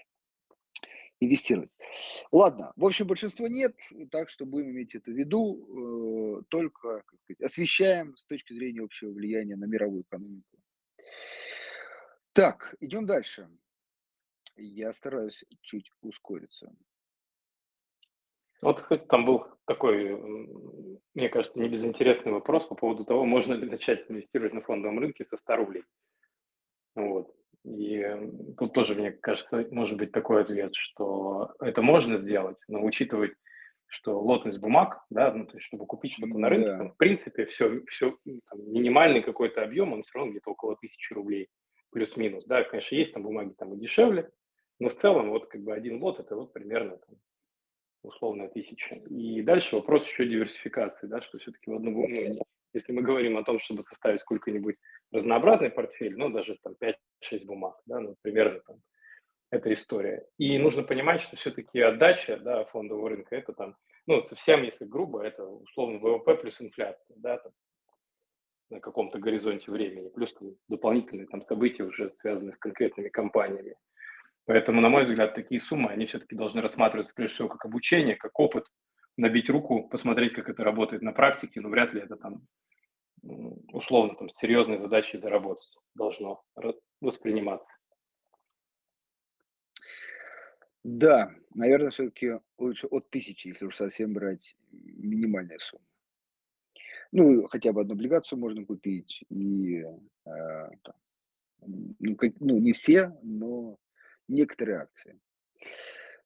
инвестировать. Ладно, в общем, большинство нет, так что будем иметь это в виду, э, только как сказать, освещаем с точки зрения общего влияния на мировую экономику. Так, идем дальше. Я стараюсь чуть ускориться. Вот, кстати, там был такой, мне кажется, не безинтересный вопрос по поводу того, можно ли начать инвестировать на фондовом рынке со 100 рублей. Вот. И тут тоже, мне кажется, может быть такой ответ, что это можно сделать, но учитывать, что лотность бумаг, да, ну, то есть, чтобы купить что-то на рынке, Да. там, в принципе, все, все там, минимальный какой-то объем, он все равно где-то около тысячи рублей, плюс-минус, да, конечно, есть там бумаги там и дешевле, но в целом вот как бы один лот это вот примерно там, условно тысяча. И дальше вопрос еще диверсификации, да, что все-таки в одну бумагу, ну, если мы говорим о том, чтобы составить сколько-нибудь разнообразный портфель, ну, даже там 5-6 бумаг, да, ну, примерно там, эта история. И нужно понимать, что все-таки отдача, да, фондового рынка, это там, ну, совсем, если грубо, это условно ВВП плюс инфляция, да, там, на каком-то горизонте времени, плюс там, дополнительные там события уже связанные с конкретными компаниями. Поэтому, на мой взгляд, такие суммы, они все-таки должны рассматриваться прежде всего как обучение, как опыт, набить руку, посмотреть, как это работает на практике, но вряд ли это там условно там с серьезной задачей заработать должно восприниматься. Да, наверное, все-таки лучше от тысячи, если уж совсем брать минимальная сумма. Ну, хотя бы одну облигацию можно купить, и э, ну, как, ну, не все, но некоторые акции.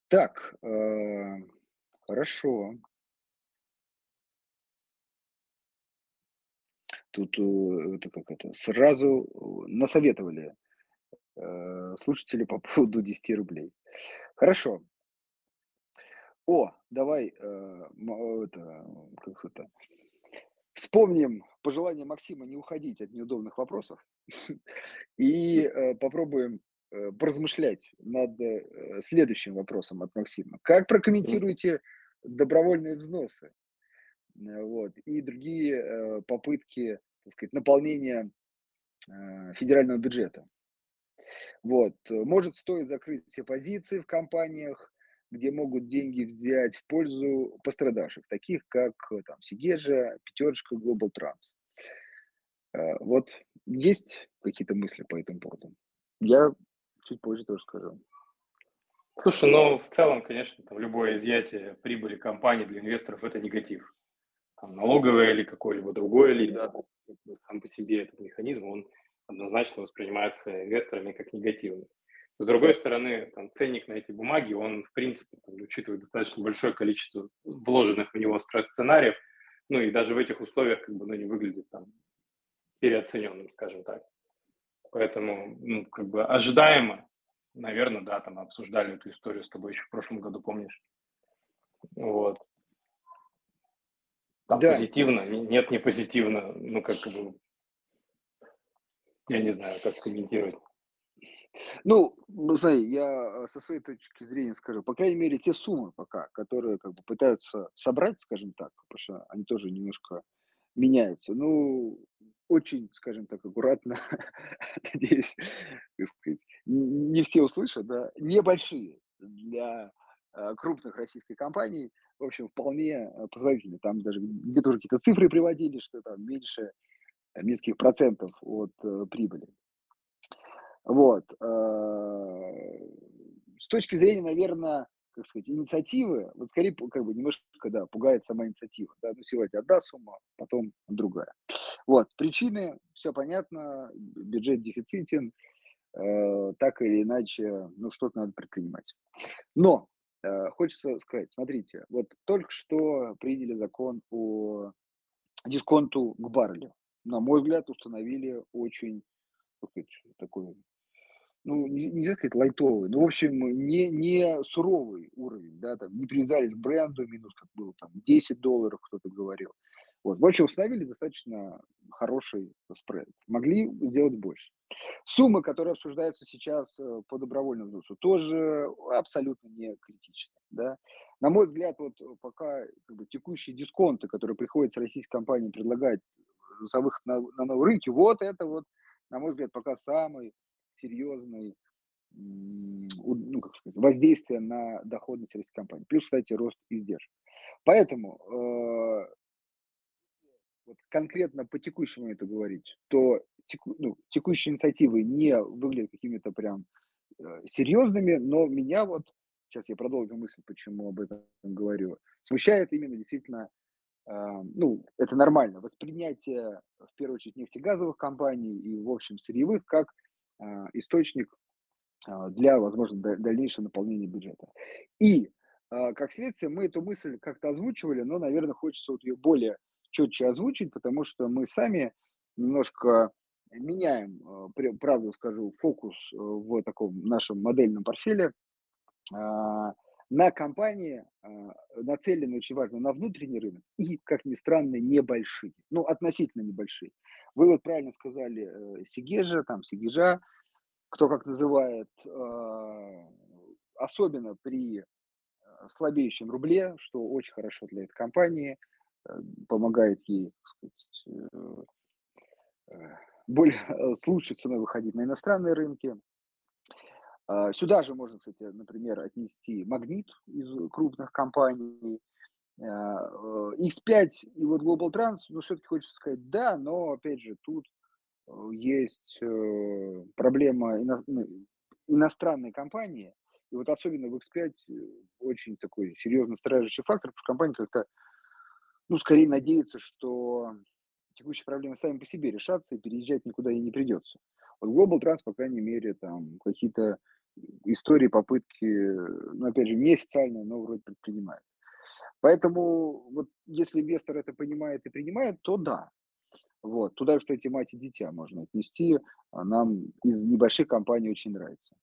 Так, э, хорошо. Тут э, это как это, сразу э, насоветовали э, слушатели по поводу 10 рублей. Хорошо. О, давай э, это, как это, вспомним пожелание Максима не уходить от неудобных вопросов и э, попробуем поразмышлять над э, следующим вопросом от Максима. Как прокомментируете добровольные взносы э, вот, и другие э, попытки так сказать, наполнения э, федерального бюджета? Вот. Может, стоит закрыть все позиции в компаниях, где могут деньги взять в пользу пострадавших, таких как там Сигежа, Пятерочка, Global Trans. Э, вот есть какие-то мысли по этому поводу? Я чуть позже тоже скажу. Слушай, ну в целом, конечно, там любое изъятие прибыли компании для инвесторов это негатив. Там, налоговое или какое-либо другое ли, да, сам по себе этот механизм, он однозначно воспринимается инвесторами как негативный. С другой стороны, там, ценник на эти бумаги, он, в принципе, там, учитывает достаточно большое количество вложенных в него сценариев, ну и даже в этих условиях как бы, ну, не выглядит там переоцененным, скажем так. Поэтому, ну, как бы ожидаемо, наверное, да, там обсуждали эту историю с тобой еще в прошлом году, помнишь? Вот. Там да. позитивно, нет, не позитивно, ну, как бы, я не знаю, как комментировать. Ну, ну, смотри, я э, со своей точки зрения скажу, по крайней мере, те суммы пока, которые как бы пытаются собрать, скажем так, потому что они тоже немножко меняются. Ну, очень, скажем так, аккуратно, надеюсь, так сказать, не все услышат, да, небольшие для э, крупных российских компаний, в общем, вполне э, позволительны. Там даже где-то уже какие-то цифры приводили, что там меньше нескольких процентов от прибыли. Вот. С точки зрения, наверное, как сказать, инициативы, вот скорее как бы немножко, да, пугает сама инициатива. Да? Ну, сегодня одна сумма, потом другая. Вот, причины, все понятно, бюджет дефицитен, э, так или иначе, ну, что-то надо предпринимать. Но э, хочется сказать, смотрите, вот только что приняли закон о дисконту к баррелю. На мой взгляд, установили очень такой ну, нельзя сказать лайтовый, ну, в общем, не, не суровый уровень, да, там, не привязались к бренду, минус, как было, там, 10 долларов кто-то говорил. Вот. В общем, установили достаточно хороший спред. Могли сделать больше. Суммы, которые обсуждаются сейчас э, по добровольному взносу, тоже абсолютно не критичны. Да? На мой взгляд, вот пока как бы, текущие дисконты, которые приходится российской компании предлагать за выход на, на новый рынок, вот это вот, на мой взгляд, пока самый серьезный ну, как сказать, воздействие на доходность российской компании. Плюс, кстати, рост издержек. Поэтому э, вот конкретно по текущему это говорить, то теку, ну, текущие инициативы не выглядят какими-то прям э, серьезными, но меня вот, сейчас я продолжу мысль, почему об этом говорю, смущает именно действительно, э, ну, это нормально, воспринятие, в первую очередь, нефтегазовых компаний и, в общем, сырьевых, как источник э, для, возможно, дальнейшего наполнения бюджета. И, э, как следствие, мы эту мысль как-то озвучивали, но, наверное, хочется вот ее более четче озвучить, потому что мы сами немножко меняем, правду скажу, фокус э, в таком нашем модельном портфеле а, на компании, а, нацеленные очень важно на внутренний рынок и, как ни странно, небольшие, ну, относительно небольшие. Вы вот правильно сказали э, Сигежа, там, Сигежа, кто как называет, а, особенно при слабеющем рубле, что очень хорошо для этой компании – Э, помогает ей сказать, э, э, более, с лучшей ценой выходить на иностранные рынки. А, сюда же можно, кстати, например, отнести магнит из крупных компаний, X5 и вот Global Trans, ну, все-таки хочется сказать да, но, опять же, тут есть проблема ну, иностранной компании, и вот особенно в X5 очень такой серьезный стражащий фактор, потому что компания как-то ну, скорее надеяться, что текущие проблемы сами по себе решатся и переезжать никуда и не придется. Вот Global Trans, по крайней мере, там какие-то истории, попытки, ну, опять же, неофициальные, но вроде предпринимает. Поэтому вот если инвестор это понимает и принимает, то да. Вот. Туда, кстати, мать и дитя можно отнести. А нам из небольших компаний очень нравится.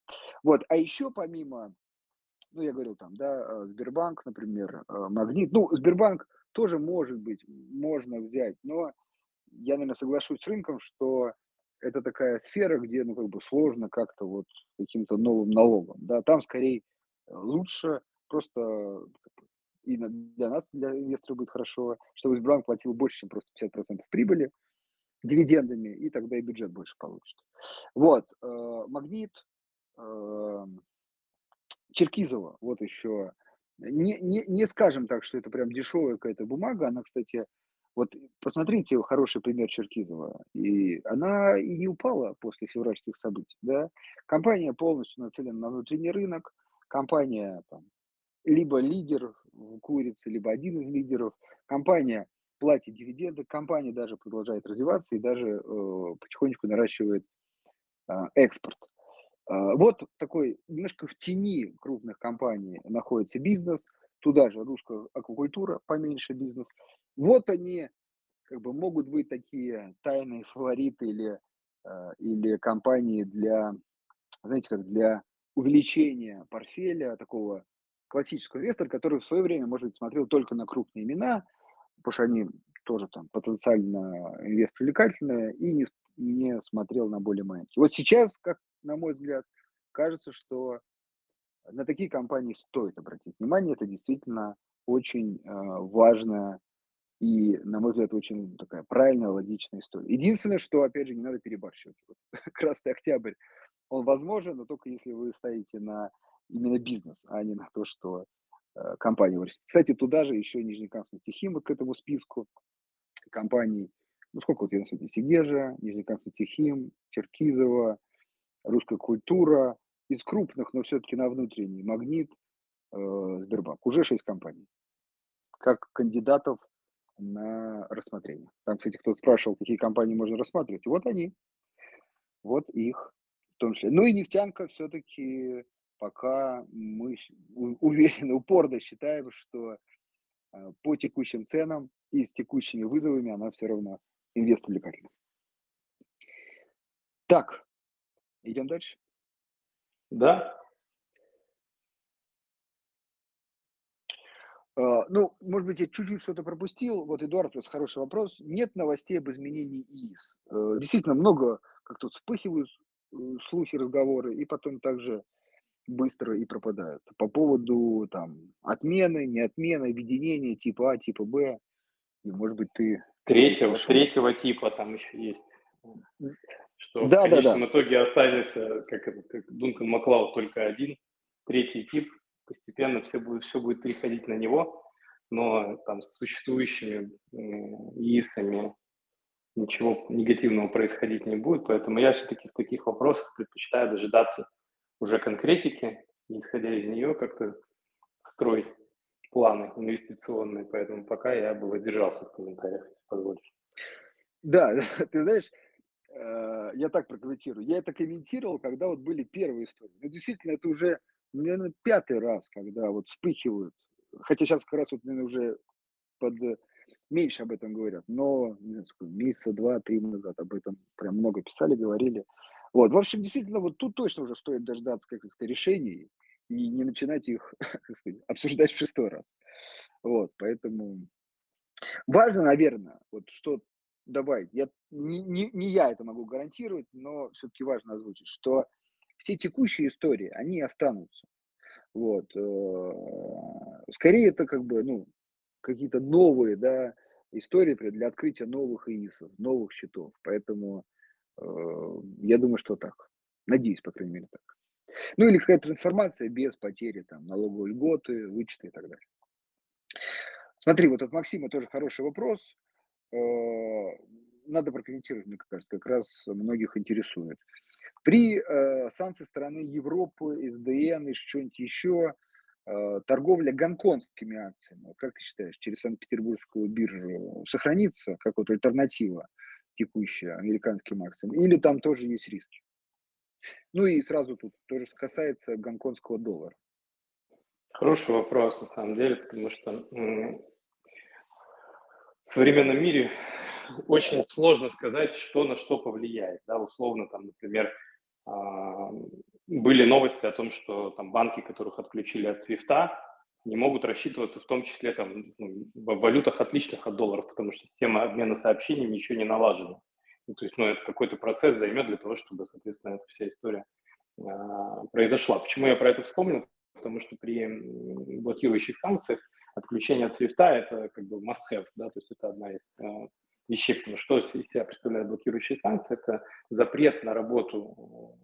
Вот. А еще помимо, ну, я говорил там, да, э, Сбербанк, например, э, Магнит. Ну, Сбербанк – тоже может быть, можно взять, но я, наверное, соглашусь с рынком, что это такая сфера, где, ну, как бы сложно как-то вот каким-то новым налогом, да, там скорее э, лучше просто и для нас, для инвесторов будет хорошо, чтобы Сбербанк платил больше, чем просто 50% прибыли дивидендами, и тогда и бюджет больше получит. Вот, э, Магнит, э, Черкизова, вот еще не, не, не скажем так, что это прям дешевая какая-то бумага. Она, кстати, вот посмотрите, хороший пример Черкизова. И она и не упала после февральских событий. Да? Компания полностью нацелена на внутренний рынок. Компания там, либо лидер в курице, либо один из лидеров. Компания платит дивиденды, компания даже продолжает развиваться и даже э, потихонечку наращивает э, экспорт. А, вот такой немножко в тени крупных компаний находится бизнес, туда же русская аквакультура, поменьше бизнес. Вот они как бы могут быть такие тайные фавориты или, а, или компании для, знаете, как для увеличения портфеля такого классического инвестора, который в свое время, может быть, смотрел только на крупные имена, потому что они тоже там потенциально инвест привлекательные, и не, не смотрел на более маленькие. Вот сейчас, как на мой взгляд, кажется, что на такие компании стоит обратить внимание. Это действительно очень э, важная и, на мой взгляд, очень такая правильная, логичная история. Единственное, что, опять же, не надо перебарщивать. Красный октябрь, он возможен, но только если вы ставите на именно бизнес, а не на то, что э, компания вырастет. Кстати, туда же еще Нижнекамский Хим к этому списку компаний. Ну, сколько вот я на свете? Сигежа, Нижнекамский Хим, Черкизова, русская культура, из крупных, но все-таки на внутренний магнит э, Сбербанк. Уже шесть компаний. Как кандидатов на рассмотрение. Там, кстати, кто-то спрашивал, какие компании можно рассматривать. Вот они. Вот их в том числе. Ну и нефтянка все-таки пока мы уверенно, упорно считаем, что э, по текущим ценам и с текущими вызовами она все равно инвест привлекательна. Так, Идем дальше? Да. А, ну, может быть, я чуть-чуть что-то пропустил. Вот, Эдуард, просто хороший вопрос. Нет новостей об изменении ИИС. Э, действительно, много как тут вспыхивают э, слухи, разговоры, и потом также быстро и пропадают. По поводу там отмены, не отмены, объединения типа А, типа Б. И, может быть, ты... Третьего, третьего типа там еще есть. Что да, в конечном да, да. итоге останется, как, как Дункан Маклауд, только один, третий тип. Постепенно все будет, все будет переходить на него, но там с существующими ИИСами ничего негативного происходить не будет, поэтому я все-таки в таких вопросах предпочитаю дожидаться уже конкретики, исходя из нее как-то строить планы инвестиционные, поэтому пока я бы воздержался в комментариях, если позволишь. Да, ты знаешь, э, я так прокомментирую. Я это комментировал, когда вот были первые истории. Но действительно, это уже, наверное, пятый раз, когда вот вспыхивают. Хотя сейчас как раз вот, наверное, уже под меньше об этом говорят, но не знаю, месяца два-три назад об этом прям много писали, говорили. Вот, в общем, действительно, вот тут точно уже стоит дождаться каких-то решений и не начинать их, как сказать, обсуждать в шестой раз. Вот, поэтому важно, наверное, вот что добавить. Я, не, не, не я это могу гарантировать, но все-таки важно озвучить, что все текущие истории, они останутся. Вот. Э, скорее это как бы, ну, какие-то новые, да, истории для открытия новых ИИСов, новых счетов. Поэтому я думаю, что так. Надеюсь, по крайней мере, так. Ну или какая-то трансформация без потери там налоговой льготы, вычета и так далее. Смотри, вот от Максима тоже хороший вопрос. Э, надо прокомментировать, мне кажется, как раз многих интересует. При э, санкциях страны Европы, СДН и что-нибудь еще, Э, торговля гонконгскими акциями, как ты считаешь, через Санкт-Петербургскую биржу сохранится как вот альтернатива текущая американским акциям, или там тоже есть риски? Ну и сразу тут тоже касается гонконгского доллара. Хороший вопрос, на самом деле, потому что в современном мире очень сложно сказать, что на что повлияет. Да, условно, там, например, а, были новости о том, что там банки, которых отключили от свифта, не могут рассчитываться в том числе там, ну, в валютах отличных от долларов, потому что система обмена сообщениями еще не налажена. Ну, то есть, ну, это какой-то процесс займет для того, чтобы, соответственно, эта вся история э, произошла. Почему я про это вспомнил? Потому что при блокирующих санкциях отключение от свифта – это как бы must-have, да, то есть это одна из э, вещей, потому что из себя представляют блокирующие санкции, это запрет на работу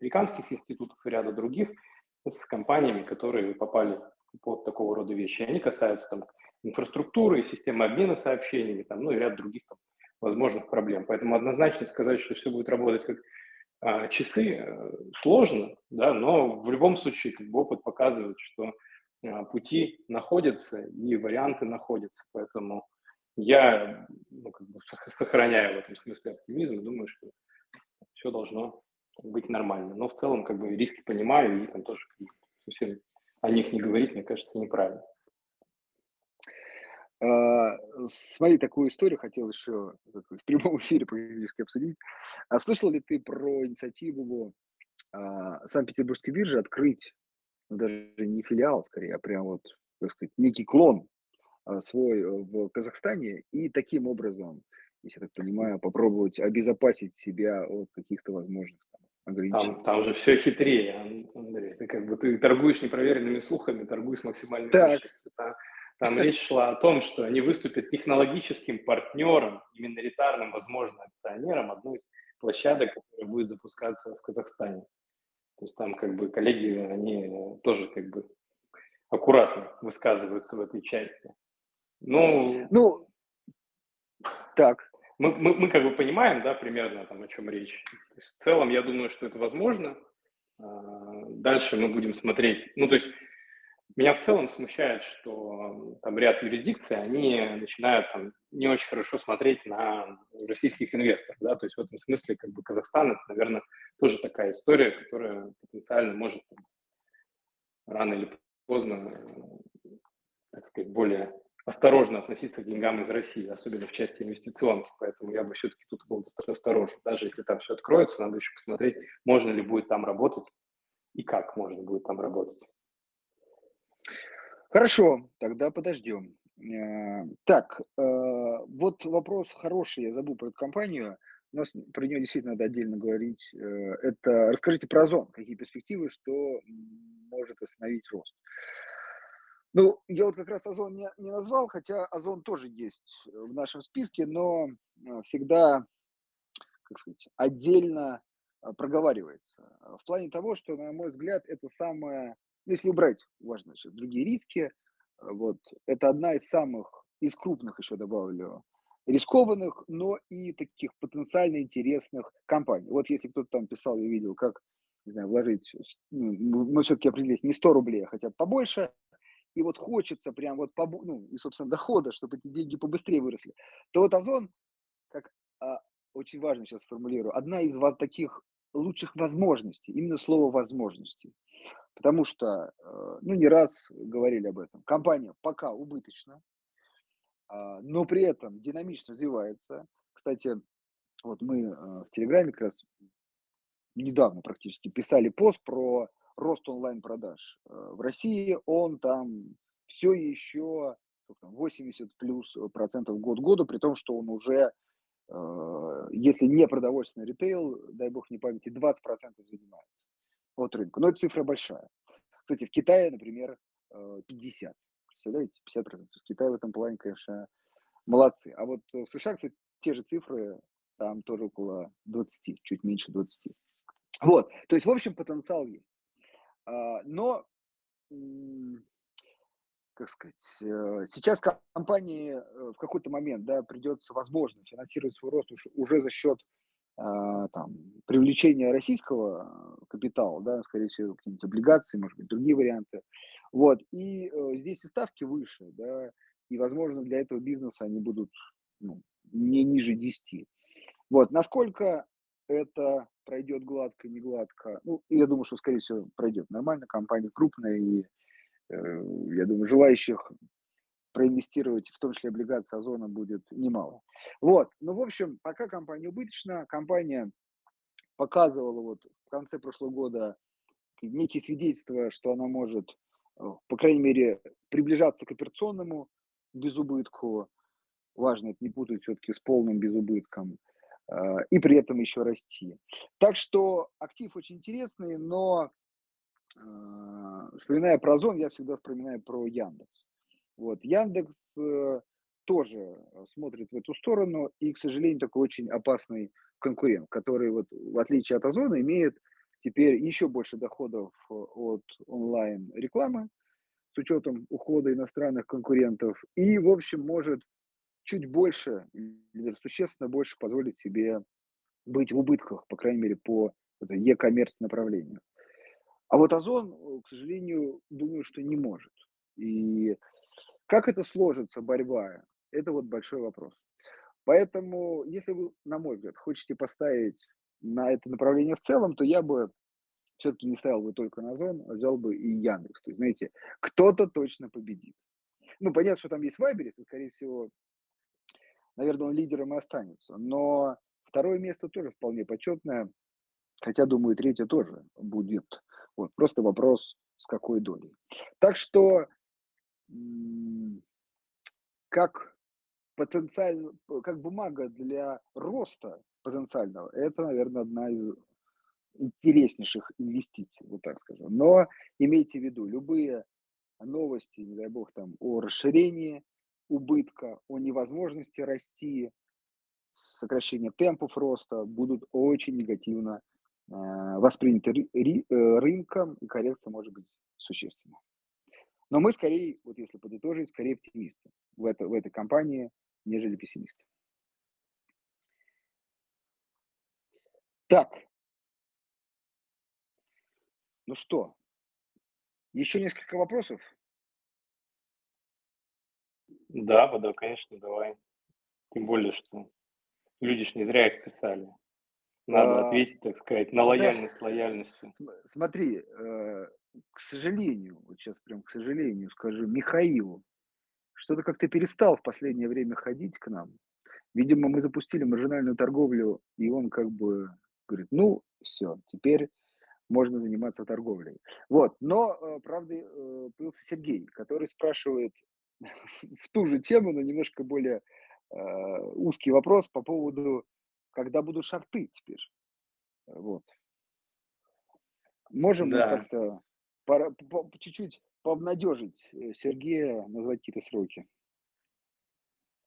американских институтов и ряда других с компаниями, которые попали под такого рода вещи. Они касаются там инфраструктуры, системы обмена сообщениями, там, ну и ряд других там, возможных проблем. Поэтому однозначно сказать, что все будет работать как а, часы, э, сложно, да, но в любом случае как бы, опыт показывает, что а, пути находятся и варианты находятся. Поэтому я ну, как бы сохраняю в этом смысле оптимизм и думаю, что все должно быть нормально. Но в целом как бы риски понимаю и там тоже совсем о них не говорить, мне кажется, неправильно. А, смотри, такую историю хотел еще в прямом эфире практически обсудить. А слышал ли ты про инициативу а, Санкт-Петербургской биржи открыть, ну, даже не филиал, скорее, а прям вот, так сказать, некий клон а, свой э, в Казахстане и таким образом, если я так понимаю, попробовать обезопасить себя от каких-то возможных там, там же все хитрее, Андрей. Ты как бы ты торгуешь непроверенными слухами, торгуешь максимальной так. Там, там речь шла о том, что они выступят технологическим партнером и миноритарным, возможно, акционером одной из площадок, которая будет запускаться в Казахстане. То есть там как бы коллеги, они тоже как бы аккуратно высказываются в этой части. Ну, ну так мы, мы, мы как бы понимаем, да, примерно там, о чем речь. в целом, я думаю, что это возможно. А, дальше мы будем смотреть. Ну, то есть меня в целом смущает, что там ряд юрисдикций, они начинают там не очень хорошо смотреть на российских инвесторов, да, то есть в этом смысле как бы Казахстан это, наверное, тоже такая история, которая потенциально может там, рано или поздно, так сказать, более осторожно относиться к деньгам из России, особенно в части инвестиционных. Поэтому я бы все-таки тут был достаточно осторожен. Даже если там все откроется, надо еще посмотреть, можно ли будет там работать и как можно будет там работать. Хорошо, тогда подождем. Э, так, э, вот вопрос хороший, я забыл про эту компанию. Нас про нее действительно надо отдельно говорить. Э, это расскажите про Озон, какие перспективы, что может остановить рост. Ну, я вот как раз Озон не, не назвал, хотя Озон тоже есть в нашем списке, но всегда, как сказать, отдельно проговаривается. В плане того, что, на мой взгляд, это самое, ну, если убрать, важно, сейчас другие риски, вот, это одна из самых, из крупных еще добавлю, рискованных, но и таких потенциально интересных компаний. Вот если кто-то там писал, я видел, как, не знаю, вложить, ну, мы все-таки определились не 100 рублей, а хотя бы побольше, и вот хочется прям вот, по, ну, и, собственно, дохода, чтобы эти деньги побыстрее выросли, то вот Озон, как а, очень важно сейчас сформулирую, одна из вот таких лучших возможностей, именно слово возможностей. Потому что, э, ну, не раз говорили об этом, компания пока убыточна, а, но при этом динамично развивается. Кстати, вот мы э, в Телеграме как раз недавно практически писали пост про рост онлайн-продаж. Э, в России он там все еще 80 плюс процентов год году, при том, что он уже, если не продовольственный ритейл, дай бог не памяти, 20 процентов занимает от рынка. Но это цифра большая. Кстати, в Китае, например, 50. Э, Представляете, 50%. Китай в этом плане, конечно, молодцы. А вот в США, кстати, те же цифры, там тоже около 20, чуть меньше 20. Вот, то есть, в общем, потенциал есть. А, но, как сказать, э, сейчас компании э, в какой-то момент, да, придется, возможно, финансировать свой рост уже за счет а, там, привлечение российского капитала, да, скорее всего, какие-нибудь облигации, может быть, другие варианты. Вот, и э, здесь и ставки выше, да, и, возможно, для этого бизнеса они будут ну, не ниже 10. Вот, насколько это пройдет гладко, не гладко, ну, я думаю, что, скорее всего, пройдет нормально, компания крупная, и э, я думаю, желающих проинвестировать, в том числе облигации Озона, будет немало. Вот, ну, в общем, пока компания убыточна, компания показывала вот в конце прошлого года некие свидетельства, что она может, э, по крайней мере, приближаться к операционному безубытку, важно это не путать все-таки с полным безубытком, и при этом еще расти. Так что актив очень интересный, но э, вспоминая про Озон, я всегда вспоминаю про Яндекс. Вот. Яндекс э, тоже смотрит в эту сторону и, к сожалению, такой очень опасный конкурент, который, вот, в отличие от Озона, имеет теперь еще больше доходов от онлайн-рекламы с учетом ухода иностранных конкурентов и, в общем, может чуть больше, существенно больше позволить себе быть в убытках, по крайней мере, по e-commerce направлению. А вот Озон, к сожалению, думаю, что не может. И как это сложится, борьба, это вот большой вопрос. Поэтому, если вы, на мой взгляд, хотите поставить на это направление в целом, то я бы все-таки не ставил бы только на Озон, а взял бы и Яндекс. То есть, знаете, кто-то точно победит. Ну, понятно, что там есть Вайберис, и, скорее всего, наверное, он лидером и останется. Но второе место тоже вполне почетное, хотя, думаю, третье тоже будет. Вот, просто вопрос, с какой долей. Так что как потенциально, как бумага для роста потенциального, это, наверное, одна из интереснейших инвестиций, вот так скажем. Но имейте в виду, любые новости, не дай бог, там, о расширении убытка, о невозможности расти, сокращение темпов роста будут очень негативно э, восприняты ры, ры, э, рынком, и коррекция может быть существенной. Но мы скорее, вот если подытожить, скорее оптимисты в, это, в этой компании, нежели пессимисты. Так. Ну что, еще несколько вопросов? Да, да, конечно, давай. Тем более, что люди ж не зря их писали. Надо а, ответить, так сказать, на лояльность да. лояльностью. Смотри, э, к сожалению, вот сейчас прям к сожалению скажу, Михаилу, что-то как-то перестал в последнее время ходить к нам. Видимо, мы запустили маржинальную торговлю, и он как бы говорит, ну, все, теперь можно заниматься торговлей. Вот, но, э, правда, э, появился Сергей, который спрашивает в ту же тему, но немножко более э, узкий вопрос по поводу, когда будут шарты теперь. Вот. Можем мы Да. как-то по- по- чуть-чуть пообнадежить э, Сергея, назвать какие-то сроки?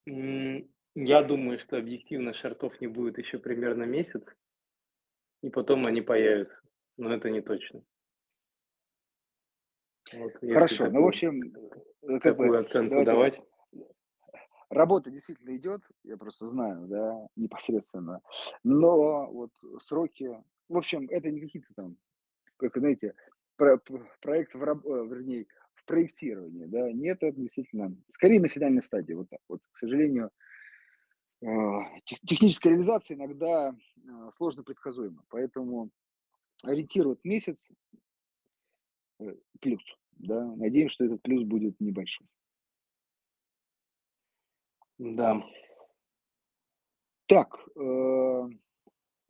Я думаю, что объективно шартов не будет еще примерно месяц, и потом они появятся. Но это не точно. Вот Хорошо, ну, в такую, общем, э, как бы такую оценку давайте давать. Работа действительно идет, я просто знаю, да, непосредственно. Но вот сроки, в общем, это не какие-то там, как знаете, про- проект в, раб- э, вернее, в проектировании, да, нет, это действительно, скорее на финальной стадии, вот так вот. К сожалению, э, тех- техническая реализация иногда э, сложно предсказуема, поэтому ориентирует месяц э, плюс, да, надеемся, что этот плюс будет небольшой. Да. Так, э,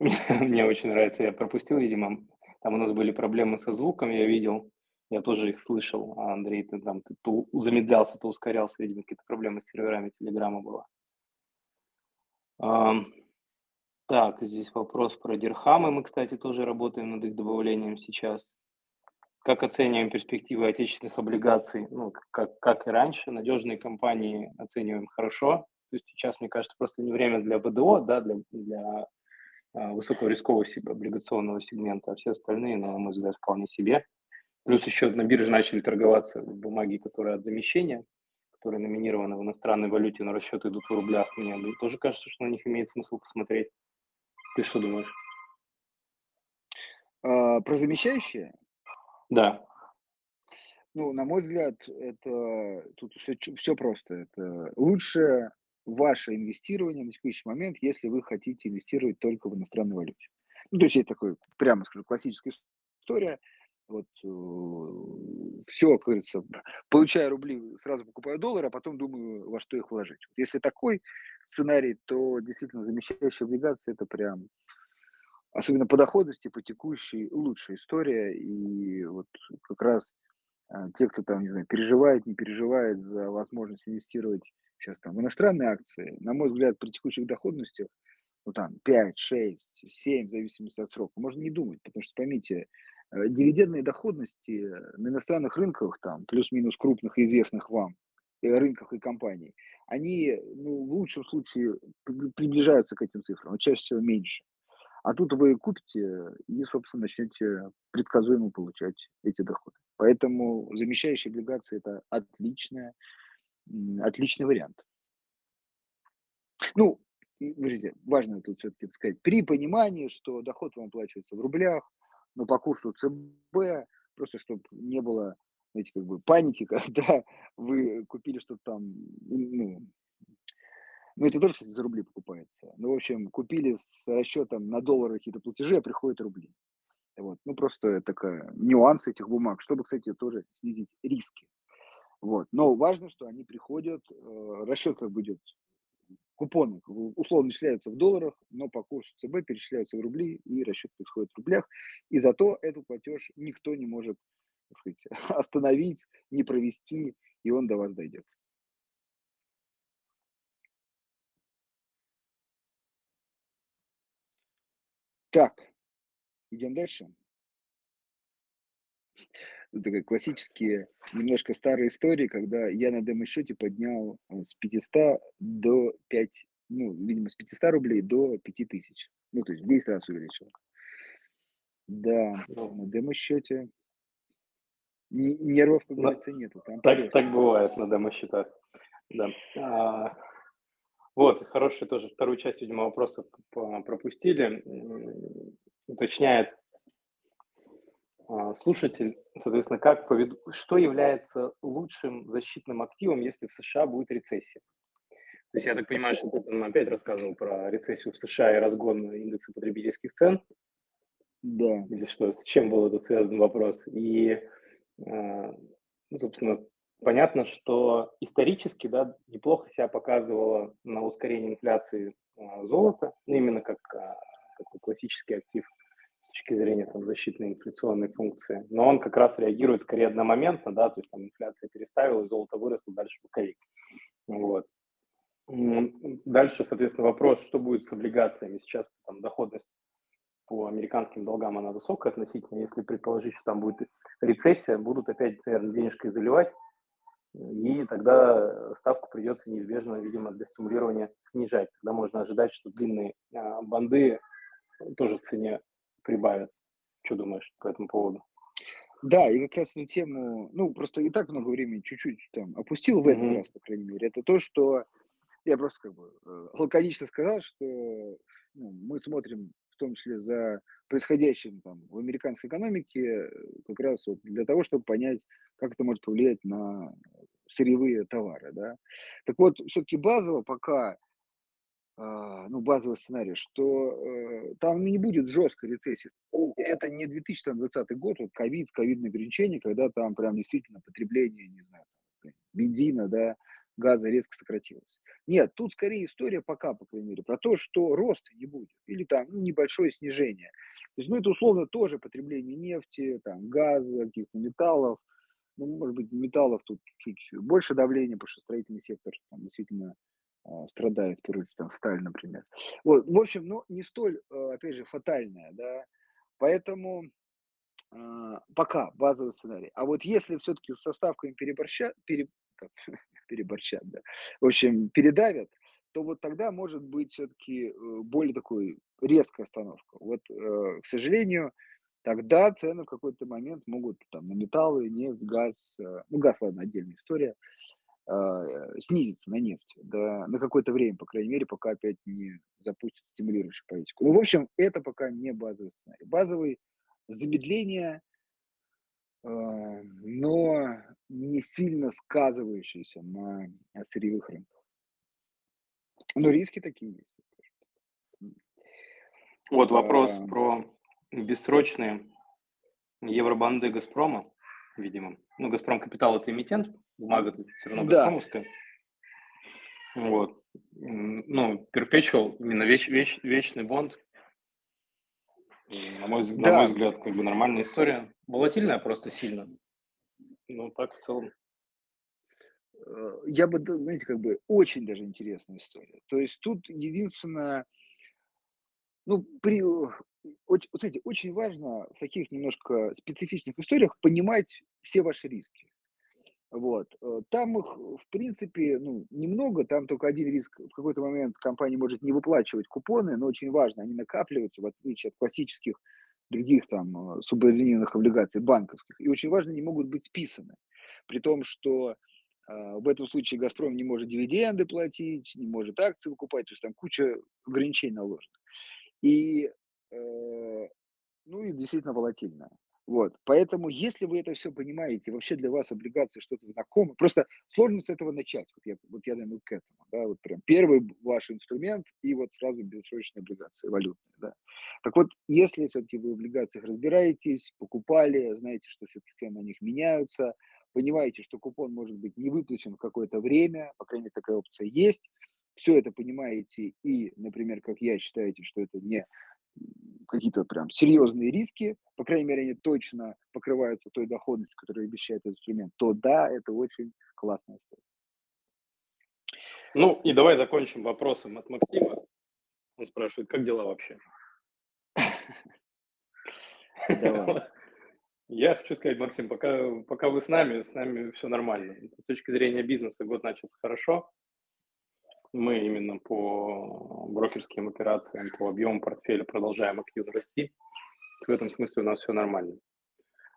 Мне очень нравится, я пропустил, видимо, там у нас были проблемы со звуком, я видел, я тоже их слышал, а Андрей, ты там ты то замедлялся, то ускорялся, видимо, какие-то проблемы с серверами Телеграма было. Ам, так, здесь вопрос про дирхамы, мы, кстати, тоже работаем над их добавлением сейчас. Как оцениваем перспективы отечественных облигаций? Ну, как, как и раньше, надежные компании оцениваем хорошо. То есть сейчас, мне кажется, просто не время для ВДО, да, для, для а, высокорискового себе- облигационного сегмента, а все остальные, ну, на мой взгляд, вполне себе. Плюс еще на бирже начали торговаться бумаги, которые от замещения, которые номинированы в иностранной валюте, но расчеты идут в рублях. Мне тоже кажется, что на них имеет смысл посмотреть. Ты что думаешь? а, про замещающие, Да, ну, на мой взгляд, это тут все, все просто. Это лучше ваше инвестирование на текущий момент, если вы хотите инвестировать только в иностранной валюте. Ну, то есть есть такой, прямо скажу, классическая история. Вот все, как говорится, получаю рубли, сразу покупаю доллары, а потом думаю, во что их вложить. Если такой сценарий, то действительно замещающие облигации это прям особенно по доходности, по текущей, лучшая история. И вот как раз а, те, кто там, не знаю, переживает, не переживает за возможность инвестировать сейчас там в иностранные акции, на мой взгляд, при текущих доходностях, ну там 5, 6, 7, в зависимости от срока, можно не думать, потому что, поймите, э, дивидендные доходности на иностранных рынках, там, плюс-минус крупных и известных вам, э, рынках и компаний, они, ну, в лучшем случае при- приближаются к этим цифрам, а чаще всего меньше. А тут вы купите и, собственно, начнете предсказуемо получать эти доходы. Поэтому замещающие облигации это отличная, отличный вариант. Ну, подождите, важно тут все-таки сказать, при понимании, что доход вам оплачивается в рублях, но по курсу ЦБ, просто чтобы не было, знаете, как бы паники, когда вы купили что-то там, ну, ну, это тоже, кстати, за рубли покупается. Ну, в общем, купили с расчетом на доллары какие-то платежи, а приходят рубли. Вот. Ну, просто такая нюанс этих бумаг, чтобы, кстати, тоже снизить риски. Вот. Но важно, что они приходят, э, расчет как бы идет, купоны условно исчисляются в долларах, но по курсу ЦБ перечисляются в рубли, и расчет происходит в рублях. И зато этот платеж никто не может так сказать, остановить, не провести, и он до вас дойдет. Так, идем дальше. Ну, такая классические, немножко старые истории, когда я на демо-счете поднял э, с 500 до 5, ну, видимо, с 500 рублей до 5000. Ну, то есть в 10 раз увеличил. Да, ну, на демо-счете нервов, как да, говорится, нету. Там так, так бывает на демо-счетах. Да. А, вот, хорошая тоже вторую часть, видимо, вопросов пропустили. Уточняет а, слушатель, соответственно, как поведу, что является лучшим защитным активом, если в США будет рецессия? То есть я так понимаю, что ты там опять рассказывал про рецессию в США и разгон индекса потребительских цен, Да. или что, с чем был этот связан вопрос. И, ну, собственно, понятно, что исторически, да, неплохо себя показывало на ускорении инфляции а, золото, ну, именно как, а, как классический актив. с точки зрения там, защитной инфляционной функции. Но он как раз реагирует скорее одномоментно, да, то есть там инфляция переставила, золото выросло, дальше боковик. Вот. Дальше, соответственно, вопрос, что будет с облигациями. Сейчас там доходность по американским долгам она высокая относительно. Если предположить, что там будет рецессия, будут опять, наверное, денежкой заливать, и тогда ставку придется неизбежно, видимо, для стимулирования снижать. Тогда можно ожидать, что длинные а, банды тоже в цене прибавят. Что думаешь по этому поводу? Да, и как раз эту тему, ну, просто и так много времени чуть-чуть там опустил в этот mm-hmm. раз, по крайней мере, это то, что я просто как бы э, лаконично сказал, что ну, мы смотрим в том числе за происходящим там в американской экономике э, как раз вот для того, чтобы понять, как это может повлиять на сырьевые товары, да. Так вот, все-таки базово пока а, ну, базовый сценарий, что э, там не будет жесткой рецессии. Это не 2020 год, вот ковид, ковидные ограничения, когда там прям действительно потребление, не знаю, бензина, да, газа резко сократилось. Нет, тут скорее история пока, по крайней мере, про то, что роста не будет, или там ну, небольшое снижение. То есть, ну, это условно тоже потребление нефти, там, газа, каких-то металлов, ну, может быть, металлов тут чуть больше давления, потому что строительный сектор там действительно а, страдает, в там, сталь, например. Вот, в общем, ну, не столь, а, опять же, фатальная, да, поэтому э, пока базовый сценарий. А вот если все-таки с составками переборща, пере, так, переборчат, да, в общем, передавят, то вот тогда может быть все-таки э, более такой резкая остановка. Вот, э, к сожалению, тогда цены в какой-то момент могут там на металлы, нефть, газ, э, ну газ, ладно, отдельная история, э, снизиться на нефть, да, на какое-то время, по крайней мере, пока опять не запустят стимулирующую политику. Ну, в общем, это пока не базовый сценарий. Базовый замедление, э, но не сильно сказывающийся на сырьевых рынках. Но риски такие есть. Вот вопрос а, про бессрочные евробанды «Газпрома», видимо. Ну, «Газпром Капитал» – это эмитент, бумага тут все равно «Газпромовская». Да. Вот. Ну, Perpetual, именно веч, веч, вечный бонд, на мой, да. на мой взгляд, как бы нормальная история. Волатильная просто сильно. Ну, так в целом. Э, я бы, знаете, как бы очень даже интересная история. То есть тут единственное, ну, при, очень, вот, знаете, очень важно в таких немножко специфичных историях понимать все ваши риски. Вот. Э, там их, в принципе, ну, немного, там только один риск. В какой-то момент компания может не выплачивать купоны, но очень важно, они накапливаются, в отличие от классических других там э, субординированных облигаций банковских. И очень важно, они могут быть списаны. При том, что э, в этом случае «Газпром» не может дивиденды платить, не может акции выкупать, то есть там куча ограничений наложена. И Э, ну и действительно волатильная. Вот, поэтому, если вы это все понимаете, вообще для вас облигации что-то знакомо, просто сложно с этого начать. Вот я, вот я наверное, к этому, да, вот прям первый ваш инструмент и вот сразу бессрочные облигации валютные, да. Так вот, если все-таки вы в облигациях разбираетесь, покупали, знаете, что все-таки цены на них меняются, понимаете, что купон может быть не выплачен в какое-то время, по крайней мере, такая опция есть, все это понимаете и, например, как я считаете, что это не какие-то прям серьезные риски, по крайней мере, они точно покрываются той доходностью, которую обещает этот инструмент, то да, это очень классная история. Ну и давай закончим вопросом от Максима. Он спрашивает, как дела вообще? Я хочу сказать, Максим, пока, пока вы с нами, с нами все нормально. С точки зрения бизнеса год начался хорошо. Мы именно по брокерским операциям, по объему портфеля продолжаем активно расти. В этом смысле у нас все нормально.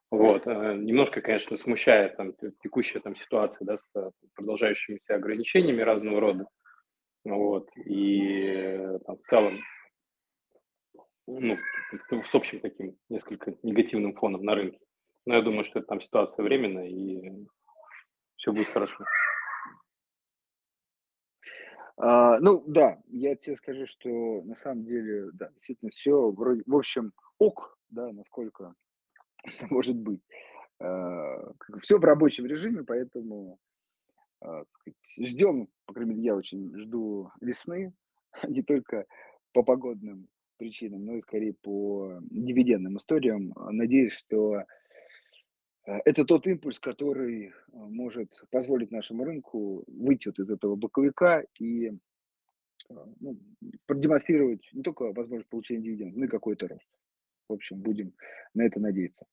Вот. Э, немножко, конечно, смущает там, текущая там, ситуация да, с продолжающимися ограничениями разного рода. Вот. И там, в целом, ну, с общим таким несколько негативным фоном на рынке. Но я думаю, что это там ситуация временная, и все будет хорошо. А, ну да, я тебе скажу, что на самом деле, да, действительно все вроде, в общем, ок, да, насколько это может быть. А, все в рабочем режиме, поэтому а, сказать, ждем, по крайней мере, я очень жду весны, не только по погодным причинам, но и скорее по дивидендным историям. Надеюсь, что это тот импульс, который э, может позволить нашему рынку выйти вот из этого боковика и э, ну, продемонстрировать не только возможность получения дивидендов, но и какой-то рост. В общем, будем на это надеяться.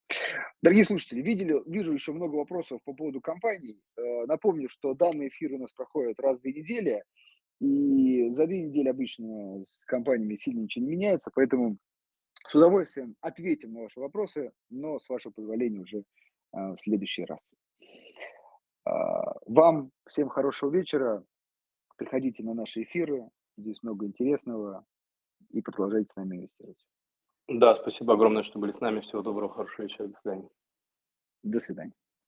Дорогие слушатели, видели, вижу еще много вопросов по поводу компаний. Напомню, что данные эфиры у нас проходят раз в две недели. И за две недели обычно с компаниями сильно ничего не меняется, поэтому с удовольствием ответим на ваши вопросы, но с вашего позволения уже в следующий раз. А, вам всем хорошего вечера. Приходите на наши эфиры. Здесь много интересного. И продолжайте с нами инвестировать. Да, спасибо огромное, что были с нами. Всего доброго, хорошего вечера. До свидания. До свидания.